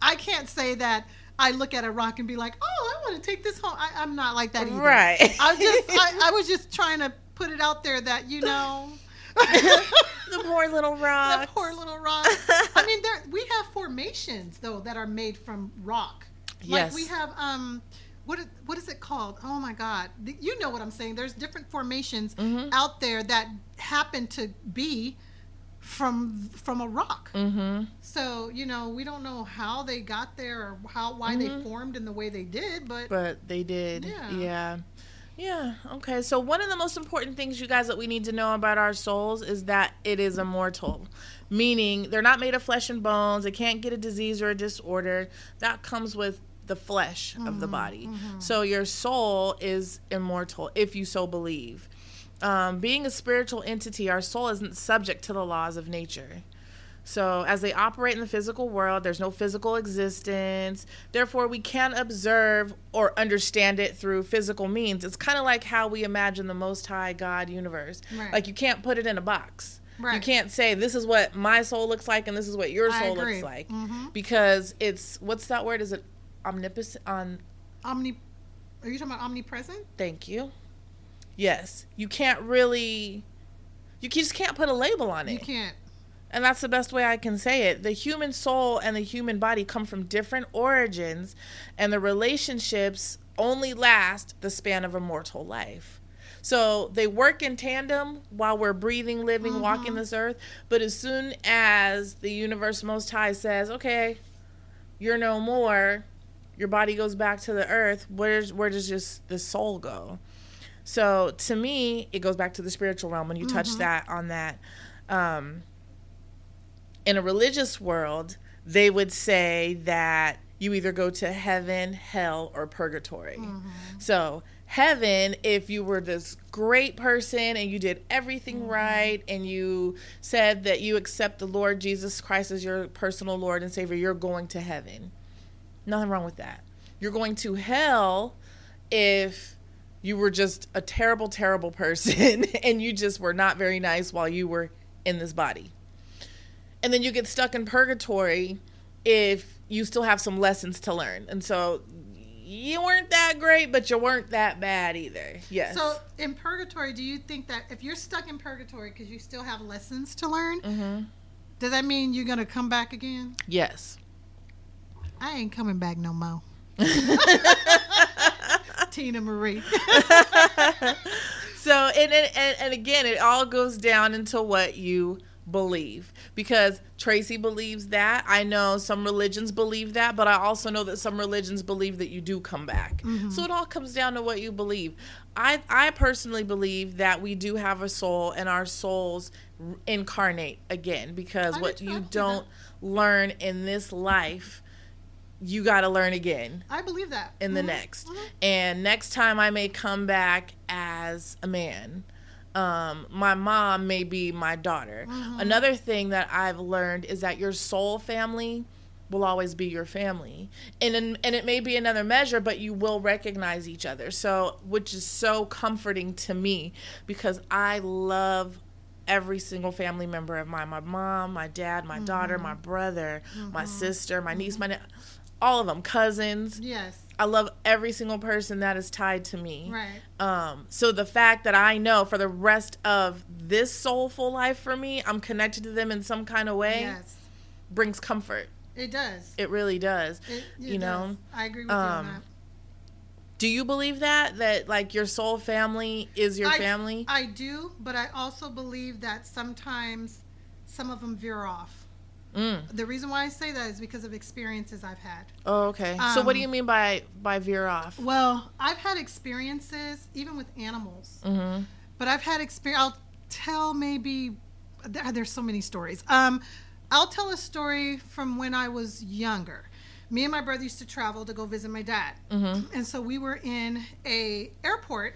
I can't say that I look at a rock and be like, "Oh, I want to take this home." I, I'm not like that either. right. I just, I, [laughs] I was just trying to put it out there that you know. The poor little rock. The poor little rock. I mean, there we have formations though that are made from rock. Like Yes. we have um, what is, what is it called? Oh my God, you know what I'm saying? There's different formations Mm-hmm. out there that happen to be from from a rock. Mm-hmm. So you know, we don't know how they got there or how why they formed in the way they did, but, But they did. Yeah. Yeah. Yeah. Okay. So one of the most important things you guys that we need to know about our souls is that it is immortal. Meaning they're not made of flesh and bones. They can't get a disease or a disorder. That comes with the flesh of the body. So your soul is immortal if you so believe. Um, being a spiritual entity, our soul isn't subject to the laws of nature. So, as they operate in the physical world, there's no physical existence. Therefore, we can't observe or understand it through physical means. It's kind of like how we imagine the Most High God universe. Right. Like, you can't put it in a box. You can't say, this is what my soul looks like and this is what your soul looks like. Mhm. Because it's, what's that word? Is it omnipotent? On, omni. Are you talking about omnipresent? thank you. Yes. You can't really, you just can't put a label on it. You can't. And that's the best way I can say it. The human soul and the human body come from different origins, and the relationships only last the span of a mortal life. So they work in tandem while we're breathing, living, walking this earth. But as soon as the universe most high says, okay, you're no more, your body goes back to the earth, where's where does just the soul go? So to me, it goes back to the spiritual realm when you touch that on that. Um, in a religious world, they would say that you either go to heaven, hell, or purgatory. Mm-hmm. So, heaven, if you were this great person and you did everything mm-hmm. right and you said that you accept the Lord Jesus Christ as your personal Lord and Savior, you're going to heaven. Nothing wrong with that. You're going to hell if you were just a terrible, terrible person [laughs] and you just were not very nice while you were in this body. And then you get stuck in purgatory if you still have some lessons to learn. And so you weren't that great, but you weren't that bad either. Yes. So in purgatory, do you think that if you're stuck in purgatory because you still have lessons to learn, hmm does that mean you're gonna come back again? Yes. I ain't coming back no more. [laughs] Tina Marie. [laughs] So and and and again, it all goes down into what you believe because Tracy believes that. I know some religions believe that, but I also know that some religions believe that you do come back. So it all comes down to what you believe. I I personally believe that we do have a soul and our souls incarnate again because what. You don't learn in this life, you got to learn again I believe that. in the Mhm. next. Mhm. And next time I may come back as a man. Um, my mom may be my daughter. Mm-hmm. Another thing that I've learned is that your soul family will always be your family. And in, and it may be another measure, but you will recognize each other. So, which is so comforting to me because I love every single family member of mine my mom, my dad, my daughter, Mm-hmm. my brother, my sister, my niece, my ne- all of them, cousins. Yes. I love every single person that is tied to me. Right. Um, so the fact that I know for the rest of this soulful life for me, I'm connected to them in some kind of way Yes. brings comfort. It does. It really does. It, it you know, does. I agree with you on um, that. do you believe that that like your soul family is your I- family? I do, but I also believe that sometimes some of them veer off. Mm. The reason why I say that is because of experiences I've had. Oh, okay. so what do Um, you mean by by veer off? Well, I've had experiences even with animals, Mm-hmm. but I've had experience. I'll tell maybe there, there's so many stories. Um, I'll tell a story from when I was younger. Me and my brother used to travel to go visit my dad, Mm-hmm. and so we were in a airport,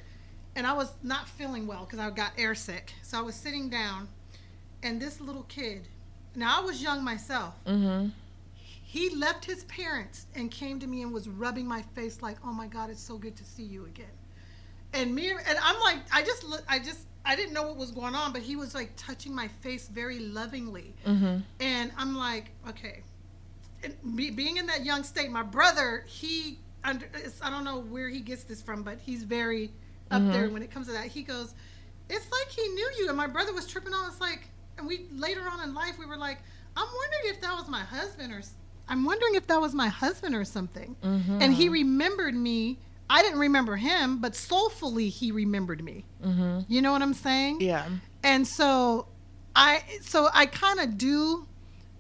and I was not feeling well because I got air sick. So I was sitting down, and this little kid. Now I was young myself. Mm-hmm. He left his parents and came to me and was rubbing my face like, "Oh my God, it's so good to see you again." And me and I'm like, I just, look- I just, I didn't know what was going on, but he was like touching my face very lovingly, Mm-hmm. and I'm like, okay. And me, being in that young state, my brother, he, under, it's, I don't know where he gets this from, but he's very up there when it comes to that. He goes, "It's like he knew you," and my brother was tripping on. It's like, and we later on in life, we were like, "I'm wondering if that was my husband or." I'm wondering if that was my husband or something. Mm-hmm. And he remembered me. I didn't remember him, but soulfully he remembered me. Mm-hmm. You know what I'm saying? Yeah. And so I so I kind of do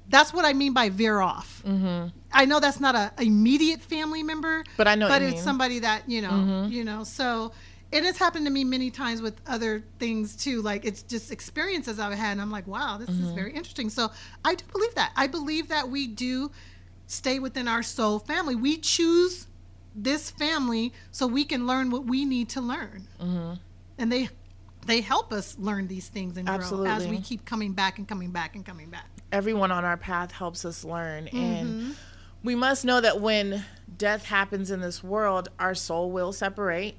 that's what I mean by veer off. Mm-hmm. I know that's not a immediate family member, But I know but it's mean. somebody that, you know, Mhm. you know. So it has happened to me many times with other things too. Like it's just experiences I've had and I'm like, wow, this Mm-hmm. is very interesting. So I do believe that. I believe that we do stay within our soul family. We choose this family so we can learn what we need to learn. Mm-hmm. And they they help us learn these things and grow as we keep coming back and coming back and coming back. Everyone on our path helps us learn, and Mm-hmm. we must know that when death happens in this world, our soul will separate.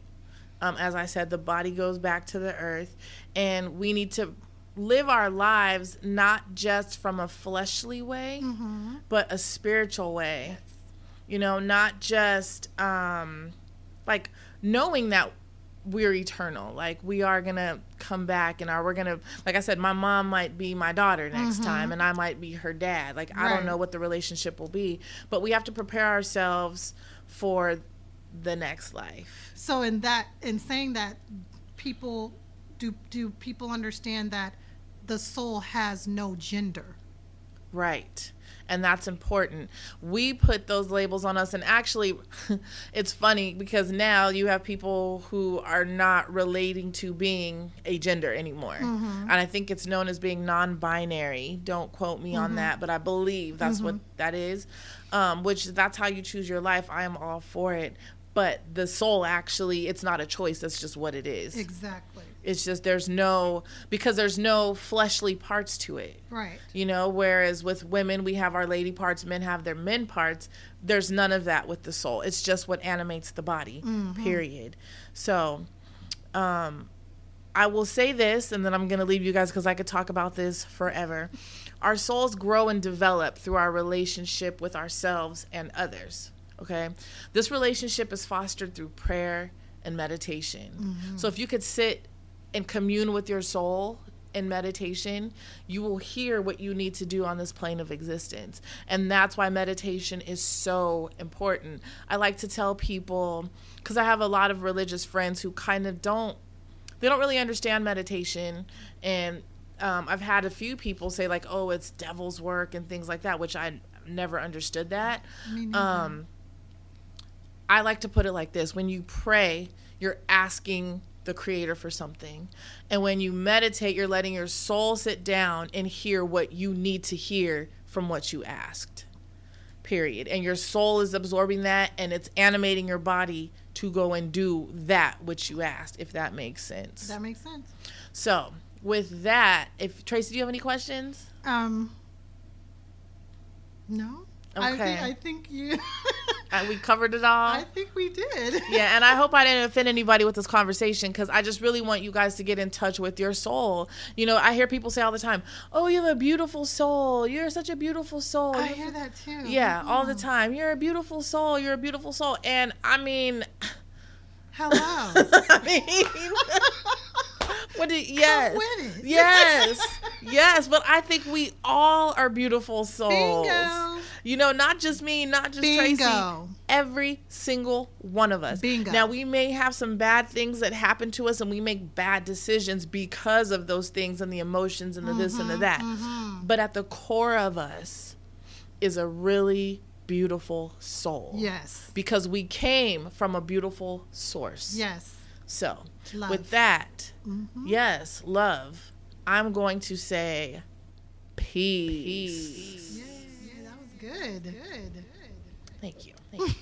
Um, as I said, the body goes back to the earth, and we need to live our lives not just from a fleshly way, Mm-hmm. but a spiritual way. You know, not just um, like knowing that we're eternal. Like we are gonna come back, and are we're gonna, like I said, my mom might be my daughter next time, and I might be her dad. Like I Mm-hmm. Don't know what the relationship will be, but we have to prepare ourselves for the next life. So in that in saying that people do do people understand that the soul has no gender. Right. And that's important. We put those labels on us. And actually, [laughs] it's funny because now you have people who are not relating to being a gender anymore. Mm-hmm. And I think it's known as being non binary. Don't quote me on mm-hmm. that, but I believe that's what mm-hmm. that is, um, which that's how you choose your life. I am all for it. But the soul actually, it's not a choice. That's just what it is. Exactly. It's just there's no, because there's no fleshly parts to it Right. you know whereas with women we have our lady parts men have their men parts there's none of that with the soul it's just what animates the body period so um i will say this and then i'm going to leave you guys because i could talk about this forever our souls grow and develop through our relationship with ourselves and others okay this relationship is fostered through prayer and meditation so if you could sit and commune with your soul in meditation, you will hear what you need to do on this plane of existence. And that's why meditation is so important. I like to tell people, because I have a lot of religious friends who kind of don't, they don't really understand meditation. And um, I've had a few people say, like, oh, it's devil's work and things like that, which I never understood that. Um, I like to put it like this when you pray, you're asking the creator for something. And when you meditate, you're letting your soul sit down and hear what you need to hear from what you asked. Period. And your soul is absorbing that and it's animating your body to go and do that which you asked, if that makes sense. That makes sense. So, with that, if Tracy, do you have any questions? Um. No. I think, I think you. [laughs] And we covered it all. I think we did. [laughs] yeah, and I hope I didn't offend anybody with this conversation because I just really want you guys to get in touch with your soul. You know, I hear people say all the time, "Oh, you have a beautiful soul. You're such a beautiful soul." I You're hear that too. Yeah, mm-hmm. all the time. You're a beautiful soul. You're a beautiful soul. And I mean, Hello. [laughs] I mean, what did yes, yes, yes. But I think we all are beautiful souls. Bingo. You know, not just me, not just Tracy. Every single one of us. Bingo. Now we may have some bad things that happen to us, and we make bad decisions because of those things and the emotions and the this and the Mm-hmm, that. But at the core of us is a really beautiful soul Yes. because we came from a beautiful source. Yes. So, Love. with that, yes, love, I'm going to say peace. Yeah, that was good. Good. Thank you. [laughs] Thank you.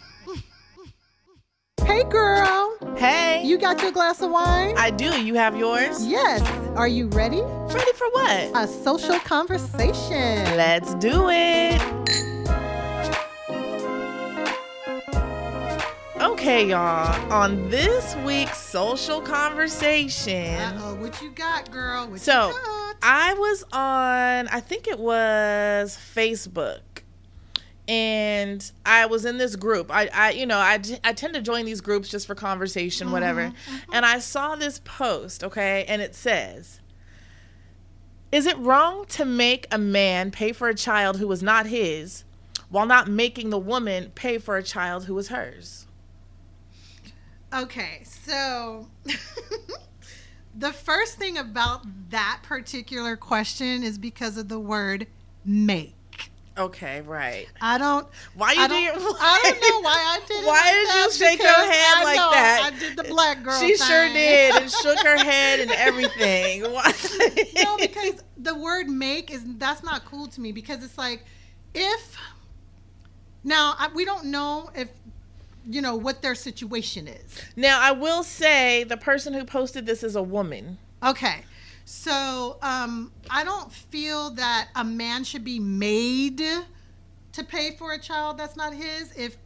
Hey, girl. Hey, You got your glass of wine? I do. You have yours? Yes. Are you ready? Ready for what? A social conversation. Let's do it. Okay, y'all. On this week's social conversation, Uh oh, what you got, girl? What So you got? I was on, I think it was Facebook, and I was in this group. I, I you know, I, I tend to join these groups just for conversation, mm-hmm, whatever. Mm-hmm. And I saw this post, okay, and it says, "Is it wrong to make a man pay for a child who was not his, while not making the woman pay for a child who was hers?" Okay, so [laughs] the first thing about that particular question is because of the word make. Okay, right. I don't. Why you I do don't? I don't [laughs] know why I did it. Why like did you shake your head I like know, that? I did the black girl. She sure did and [laughs] shook her head and everything. [laughs] Why? no, because the word make is that's not cool to me because it's like if now I, we don't know if you know what their situation is. now I will say the person who posted this is a woman. Okay. So, um, I don't feel that a man should be made to pay for a child that's not his. If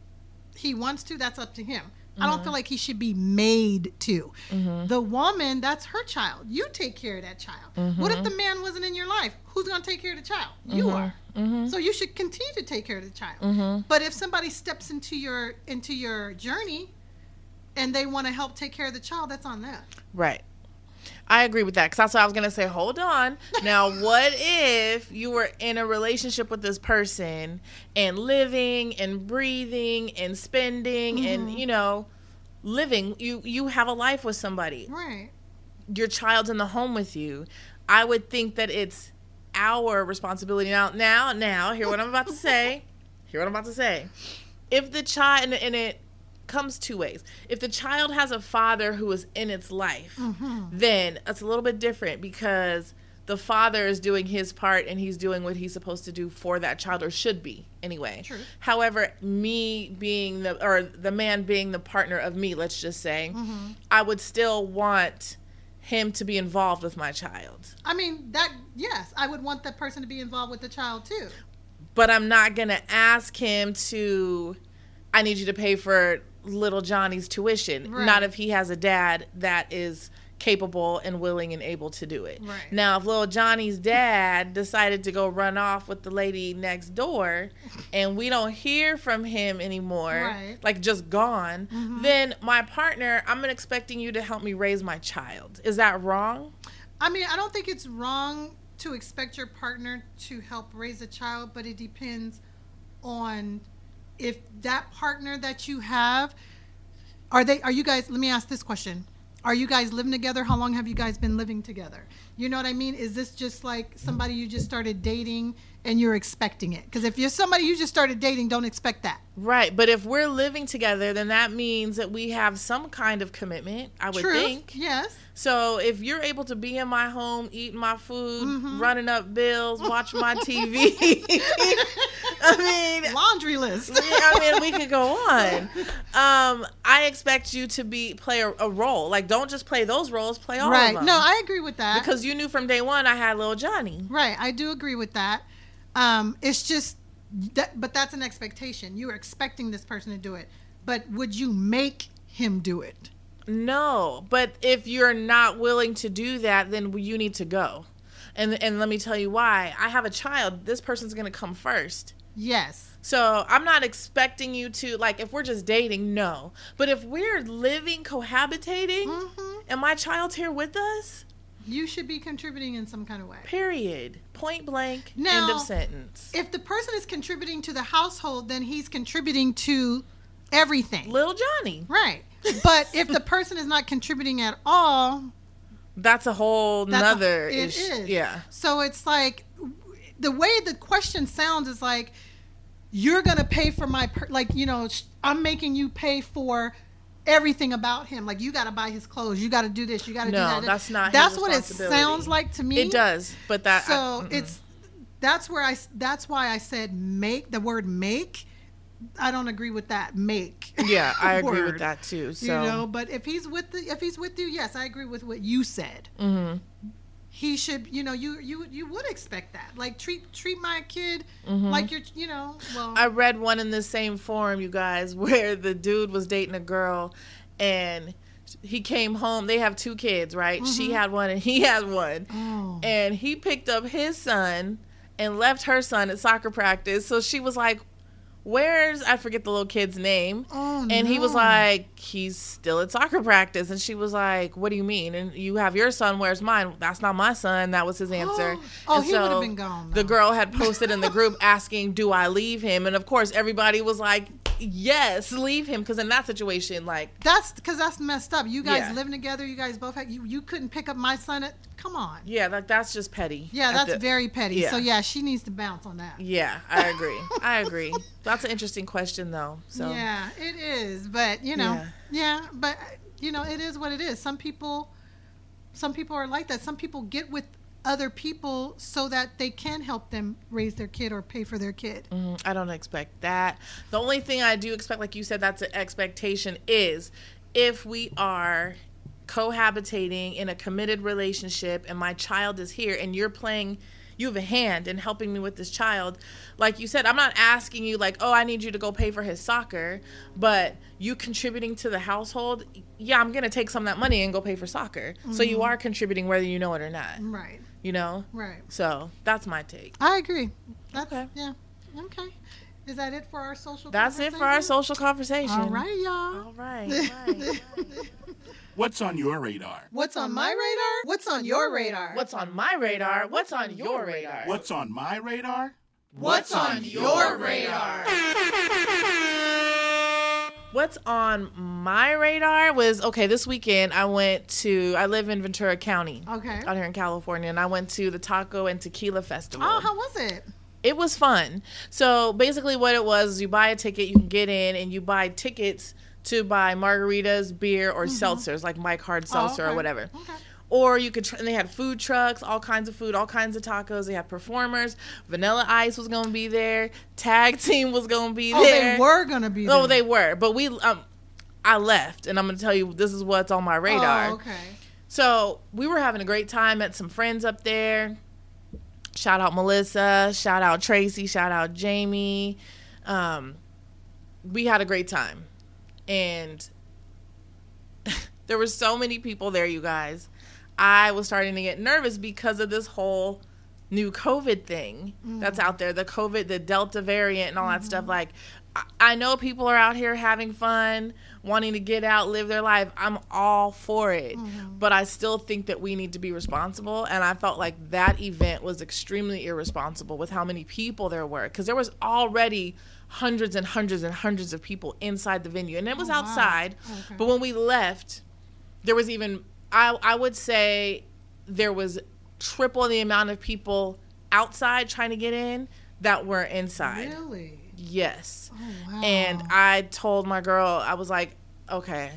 he wants to, that's up to him. I don't feel mm-hmm. like he should be made to. Mm-hmm. The woman, that's her child. You take care of that child. Mm-hmm. What if the man wasn't in your life? Who's going to take care of the child? You are. So you should continue to take care of the child. But if somebody steps into your into your journey and they want to help take care of the child, that's on them. Right. I agree with that because that's what I was gonna say. Hold on. Now, [laughs] what if you were in a relationship with this person and living and breathing and spending and mm-hmm. you know living? You you have a life with somebody. Right. your child's in the home with you, I would think that it's our responsibility. Now, now, now, hear what I'm about to say. [laughs] Hear what I'm about to say. If the child, and, and it comes two ways. If the child has a father who is in its life, mm-hmm. then it's a little bit different because the father is doing his part and he's doing what he's supposed to do for that child or should be anyway. True. However, me being the or the man being the partner of me, let's just say, mm-hmm. I would still want him to be involved with my child. I mean, that, yes, I would want that person to be involved with the child too. But I'm not going to ask him to I need you to pay for little Johnny's tuition. Right. Not if he has a dad that is capable and willing and able to do it. Right. Now, if little Johnny's dad decided to go run off with the lady next door and we don't hear from him anymore, Right. like just gone, mm-hmm. then my partner, I'm expecting you to help me raise my child. Is that wrong? I mean, I don't think it's wrong to expect your partner to help raise a child, but it depends on if that partner that you have are they are you guys let me ask this question. Are you guys living together? How long have you guys been living together? You know what i mean? Is this just like somebody you just started dating and you're expecting it? Because if you're somebody you just started dating don't expect that. Right, but if we're living together, then that means that we have some kind of commitment, I would True. think. yes So if you're able to be in my home, eating my food, Mm-hmm. running up bills, watch my [laughs] TV, [laughs] I mean, laundry list I mean, we could go [laughs] on. Um, I expect you to be play a, a role. Like, don't just play those roles. Play all right of them. no i agree with that because you knew from day one I had little Johnny. Right, I do agree with that. Um, it's just that, but that's an expectation. You're expecting this person to do it, but would you make him do it? No, but if you're not willing to do that, then you need to go. And and let me tell you why. I have a child. This person's going to come first. Yes. So I'm not expecting you to like if we're just dating, no. But if we're living, cohabitating, Mhm. and my child's here with us, You should be contributing in some kind of way. period, point blank, end of sentence. If the person is contributing to the household, then he's contributing to everything. Little Johnny, Right. But if the person is not contributing at all, that's a whole That's nother it ish- is. Yeah, so it's like the way the question sounds is like you're gonna pay for my per- like you know I'm making you pay for everything about him. Like you got to buy his clothes, you got to do this, you got to do No, that. that's not his That's what it sounds like to me. it does. But that So I- it's that's where I that's why I said make the word make. I don't agree with that make. [laughs] yeah, I agree with that too. So You know, but if he's with the if he's with you, yes, I agree with what you said. mhm. He should, you know, you you you would expect that. Like treat treat my kid Mm-hmm. like you're, you know, well, I read one in the same forum, you guys, [laughs] where the dude was dating a girl and he came home. They have two kids, right? She had one and he [laughs] had one. oh, And he picked up his son and left her son at soccer practice. So she was like, Where's I forget the little kid's name? oh And he was like, he's still at soccer practice. And she was like, what do you mean? And you have your son, where's mine? That's not my son. That was his answer. [gasps] Oh, And he would've been gone, The girl had [laughs] posted in the group asking, do I leave him? And of course, everybody was like, yes, leave him. Because in that situation, like, that's because that's messed up. You guys Yeah. living together, you guys both had you you couldn't pick up my son. At, come on, yeah, like that's just petty. yeah, that's the- very petty. So yeah. yeah, she needs to bounce on that. Yeah, I agree. [laughs] I agree. That's an interesting question, though. So, Yeah, it is. But you know, Yeah. yeah. but you know, it is what it is. Some people, some people are like that. Some people get with other people so that they can help them raise their kid or pay for their kid. Mm, I don't expect that. The only thing I do expect, like you said, that's an expectation, is if we are cohabitating in a committed relationship and my child is here and you're playing you have a hand in helping me with this child like you said i'm not asking you like oh i need you to go pay for his soccer but you contributing to the household yeah i'm gonna take some of that money and go pay for soccer. So you are contributing whether you know it or not. Right, you know right. so that's my take I agree. That's Okay. yeah. Okay. Is that it for our social? that's it for our social conversation All right, y'all. [laughs] All right. all right. What's on your radar? What's on my radar? What's on your radar? What's on my radar? What's on your radar? What's on my radar? What's on your radar? What's on my radar was okay. This weekend I went to. I live in Ventura County, Okay. out here in California, and I went to the Taco and Tequila Festival. Oh, how was it? it was fun. So basically, what it was, is you buy a ticket, you can get in, and you buy tickets to buy margaritas, beer, or seltzers, like Mike Hard Seltzer Mm-hmm. Oh, okay. or whatever. Okay. Or you could, tr- and they had food trucks, all kinds of food, all kinds of tacos. They had performers. Vanilla Ice was gonna be there. Tag Team was gonna be there. Oh, there. they were gonna be. No, there. they were, but we um, I left, and I'm gonna tell you this is what's on my radar. Oh, okay. So we were having a great time. Met some friends up there. Shout out Melissa. Shout out Tracy. Shout out Jamie. Um, we had a great time, and [laughs] there were so many people there. You guys, I was starting to get nervous because of this whole new COVID thing that's mm. out there. The COVID, the Delta variant, and all that stuff. Mm-hmm. Like, I- know people are out here having fun, wanting to get out, live their life. I'm all for it. Mm-hmm. But I still think that we need to be responsible. And I felt like that event was extremely irresponsible with how many people there were. Because there was already hundreds and hundreds and hundreds of people inside the venue. And it was Oh, wow. outside. Okay. But when we left, there was even, I, I would say, there was triple the amount of people outside trying to get in that were inside. Really? Yes. Oh wow. And I told my girl, I was like, okay,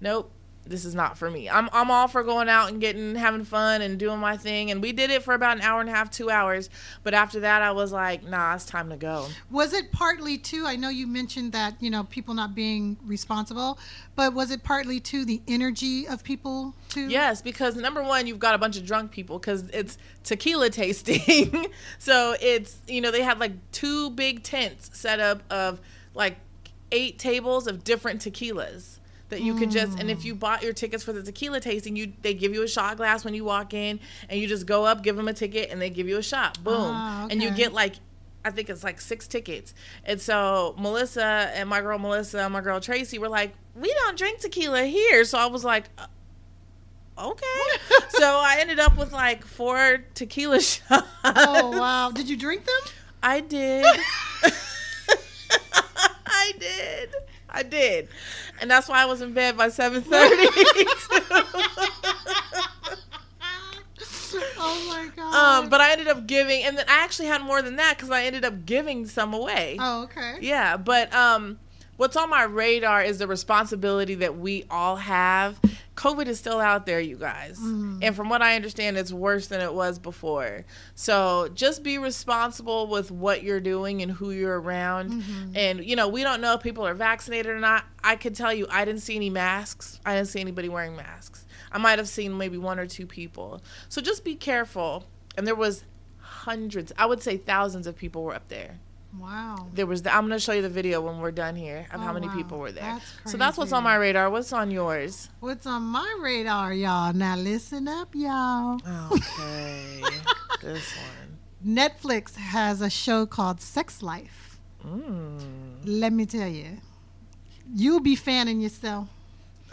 nope, this is not for me. I'm I'm all for going out and getting having fun and doing my thing. And we did it for about an hour and a half, two hours. But after that, I was like, nah, it's time to go. Was it partly too? I know you mentioned that you know people not being responsible, but was it partly to the energy of people too? Yes, because number one, you've got a bunch of drunk people because it's tequila tasting. [laughs] so it's, you know, they had like two big tents set up of like eight tables of different tequilas that you could just and if you bought your tickets for the tequila tasting you they give you a shot glass when you walk in and you just go up give them a ticket and they give you a shot boom Ah, and you get like I think it's like six tickets. And so Melissa and my girl Melissa and my girl Tracy were like, we don't drink tequila here. So I was like, "Uh, okay. [laughs] so I ended up with like four tequila [laughs] shots. Oh wow! Did you drink them? I did. [laughs] I did. I did. And that's why I was in bed by 7:30. [laughs] Oh my god! um, but I ended up giving and then I actually had more than that cuz I ended up giving some away. oh okay. Yeah, but um what's on my radar is the responsibility that we all have. COVID is still out there, you guys. Mm-hmm. And from what I understand, it's worse than it was before. So just be responsible with what you're doing and who you're around. Mm-hmm. And, you know, we don't know if people are vaccinated or not. I could tell you, I didn't see any masks. I didn't see anybody wearing masks. I might have seen maybe one or two people. So just be careful. And there was hundreds, I would say thousands of people were up there Wow. there was the, I'm gonna show you the video when we're done here of how Oh, many wow. people were there. That's so that's what's on my radar. What's on yours? What's on my radar, y'all? Now listen up, y'all. [laughs] Okay, this one. Netflix has a show called Sex Life. Mm. Let me tell you, you'll be fanning yourself.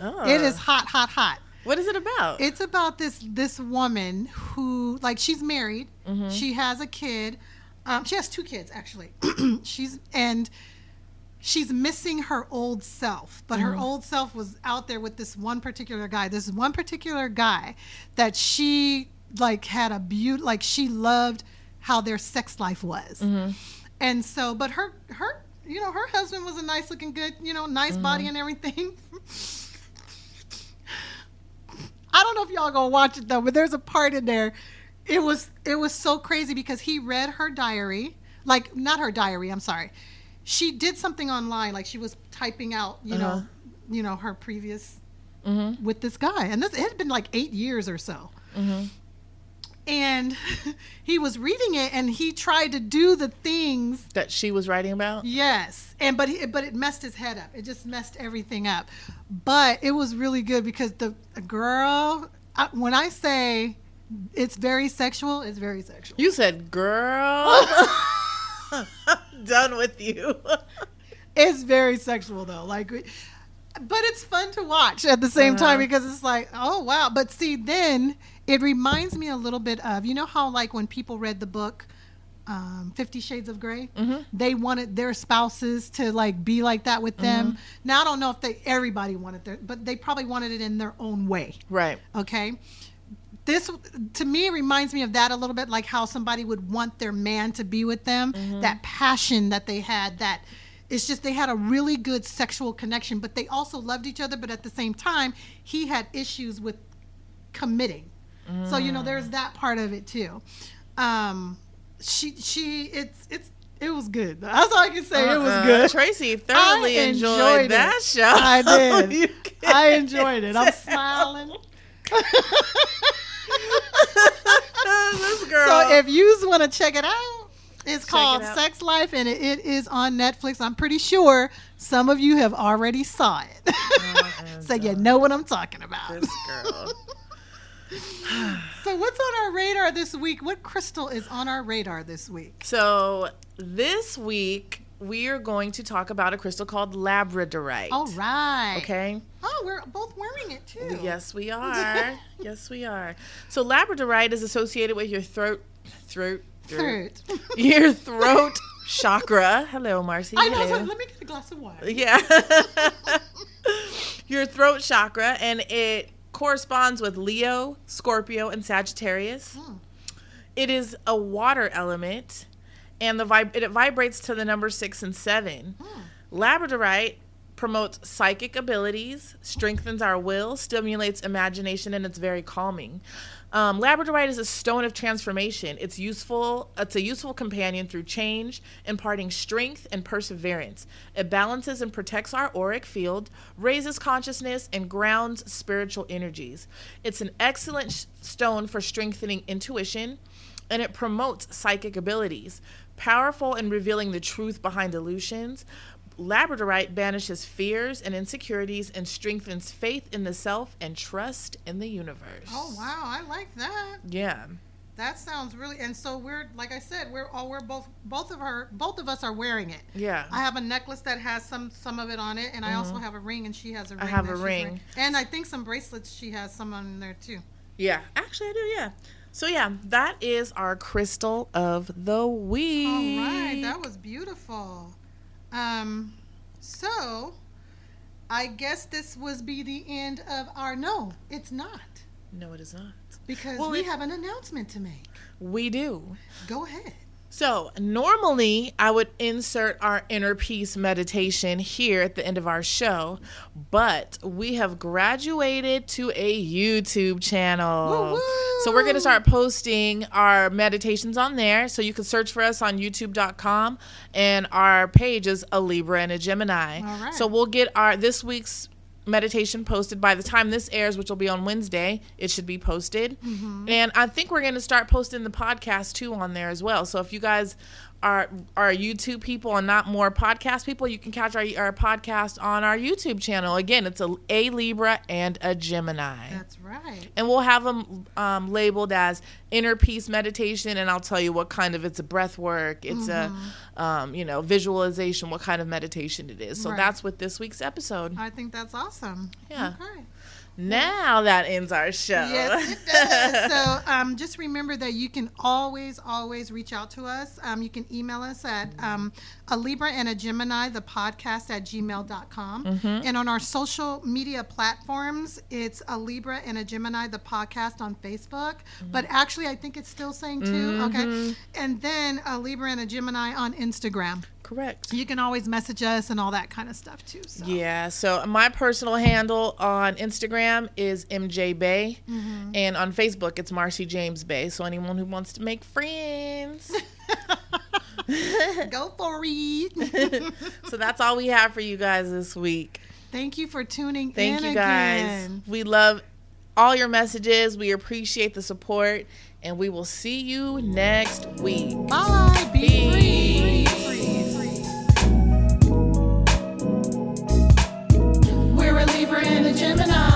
Oh. It is hot, hot, hot. What is it about? It's about this this woman who like she's married. Mm-hmm. She has a kid. Um, she has two kids actually. [clears throat] she's and she's missing her old self, but Mm-hmm. her old self was out there with this one particular guy. This one particular guy that she like had a beaut like she loved how their sex life was. Mm-hmm. And so, but her her you know her husband was a nice looking good you know nice Mm-hmm. body and everything. [laughs] I don't know if y'all gonna watch it though, but there's a part in there. It was it was so crazy because he read her diary, like not her diary. I'm sorry. She did something online, like she was typing out, you Uh-huh. know, you know her previous Mm-hmm. with this guy, and this it had been like eight years or so. And [laughs] he was reading it, and he tried to do the things that she was writing about. Yes, and but he, but it messed his head up. It just messed everything up. But it was really good because the girl, I, when I say it's very sexual, it's very sexual. You said, "Girl, [laughs] I'm done with you." It's very sexual though. Like, but it's fun to watch at the same time Uh-huh. because it's like, oh wow. But see, then it reminds me a little bit of you know how like when people read the book. Um, Fifty Shades of Grey Mm-hmm. They wanted their spouses to like be like that with them. Mm-hmm. Now I don't know if they everybody wanted their, but they probably wanted it in their own way. right. Okay. This to me reminds me of that a little bit, like how somebody would want their man to be with them. Mm-hmm. That passion that they had. That it's just they had a really good sexual connection, but they also loved each other. But at the same time, he had issues with committing. So you know, Mm. there's that part of it too. Um, she she it's it's it was good. That's all I can say. It was Uh, good. Tracy thoroughly I enjoyed, enjoyed that it. show. I [laughs] did. I enjoyed it. I'm smiling. [laughs] [laughs] this girl. So if you want to check it out, it's Check called it out. Sex Life, and it, it is on Netflix. I'm pretty sure some of you have already saw it, mm, [laughs] mm, so you know what I'm talking about. this girl. [laughs] [sighs] So what's on our radar this week? What crystal is on our radar this week? So this week we are going to talk about a crystal called labradorite. All right. Okay. Oh, we're both wearing it too. Yes, we [laughs] are. yes, we are. So labradorite is associated with your throat, throat, Third. your throat [laughs] chakra. Hello, Marcy. I know. Hello. let me get a glass of water. Yeah. [laughs] your throat chakra, and it corresponds with Leo, Scorpio, and Sagittarius. Hmm. It is a water element, and the vib- it vibrates to the number six and seven. Labradorite promotes psychic abilities, strengthens our will, stimulates imagination, and it's very calming. Um, Labradorite is a stone of transformation. It's useful. It's a useful companion through change, imparting strength and perseverance. It balances and protects our auric field, raises consciousness, and grounds spiritual energies. It's an excellent stone for strengthening intuition, and it promotes psychic abilities. Powerful in revealing the truth behind illusions, Labradorite banishes fears and insecurities and strengthens faith in the self and trust in the universe. Oh wow, I like that. Yeah. That sounds really. And so we're like I said, we're all we're both both of her both of us are wearing it. Yeah. I have a necklace that has some some of it on it, and I also mm-hmm. have a ring, and she has a ring. I have a ring. wearing. and I think some bracelets. She has some on there too. Yeah. Actually, I do. Yeah. So yeah, that is our crystal of the week. All right, that was beautiful. Um, so I guess this was be the end of our. No, it's not no, it is not. because Well, we it- have an announcement to make. We do. Go ahead. So, normally I would insert our inner peace meditation here at the end of our show, but we have graduated to a YouTube channel. Woo-woo! So, we're going to start posting our meditations on there. So, you can search for us on youtube.com, and our page is a Libra and a Gemini. Right. So, we'll get our this week's meditation posted by the time this airs which will be on wednesday it should be posted Mm-hmm. and i think we're going to start posting the podcast too on there as well so if you guys are are youtube people and not more podcast people you can catch our, our podcast on our youtube channel again it's a, a libra and a gemini That's right. and we'll have them um, labeled as inner peace meditation and i'll tell you what kind of it's a breath work it's a um, you know visualization what kind of meditation it is so Right. that's with this week's episode I think that's awesome. Yeah. Okay. Now that ends our show. Yes, it [laughs] does. so um, just remember that you can always, always reach out to us. Um, you can email us at um, a Libra and a Gemini, the podcast at gmail.com. Mm-hmm. And on our social media platforms, it's a Libra and a Gemini, the podcast on Facebook. Mm-hmm. But actually, I think it's still saying two. Okay. And then a Libra and a Gemini on Instagram. Correct. You can always message us and all that kind of stuff too. So. Yeah. So my personal handle on Instagram is MJ Bay, Mm-hmm. and on Facebook it's Marcy James Bay. So anyone who wants to make friends. [laughs] Go for it. [laughs] so that's all we have for you guys this week. Thank you for tuning Thank in you guys. again. We love all your messages. We appreciate the support, and we will see you next week. Bye. Be Peace. free. Gemini.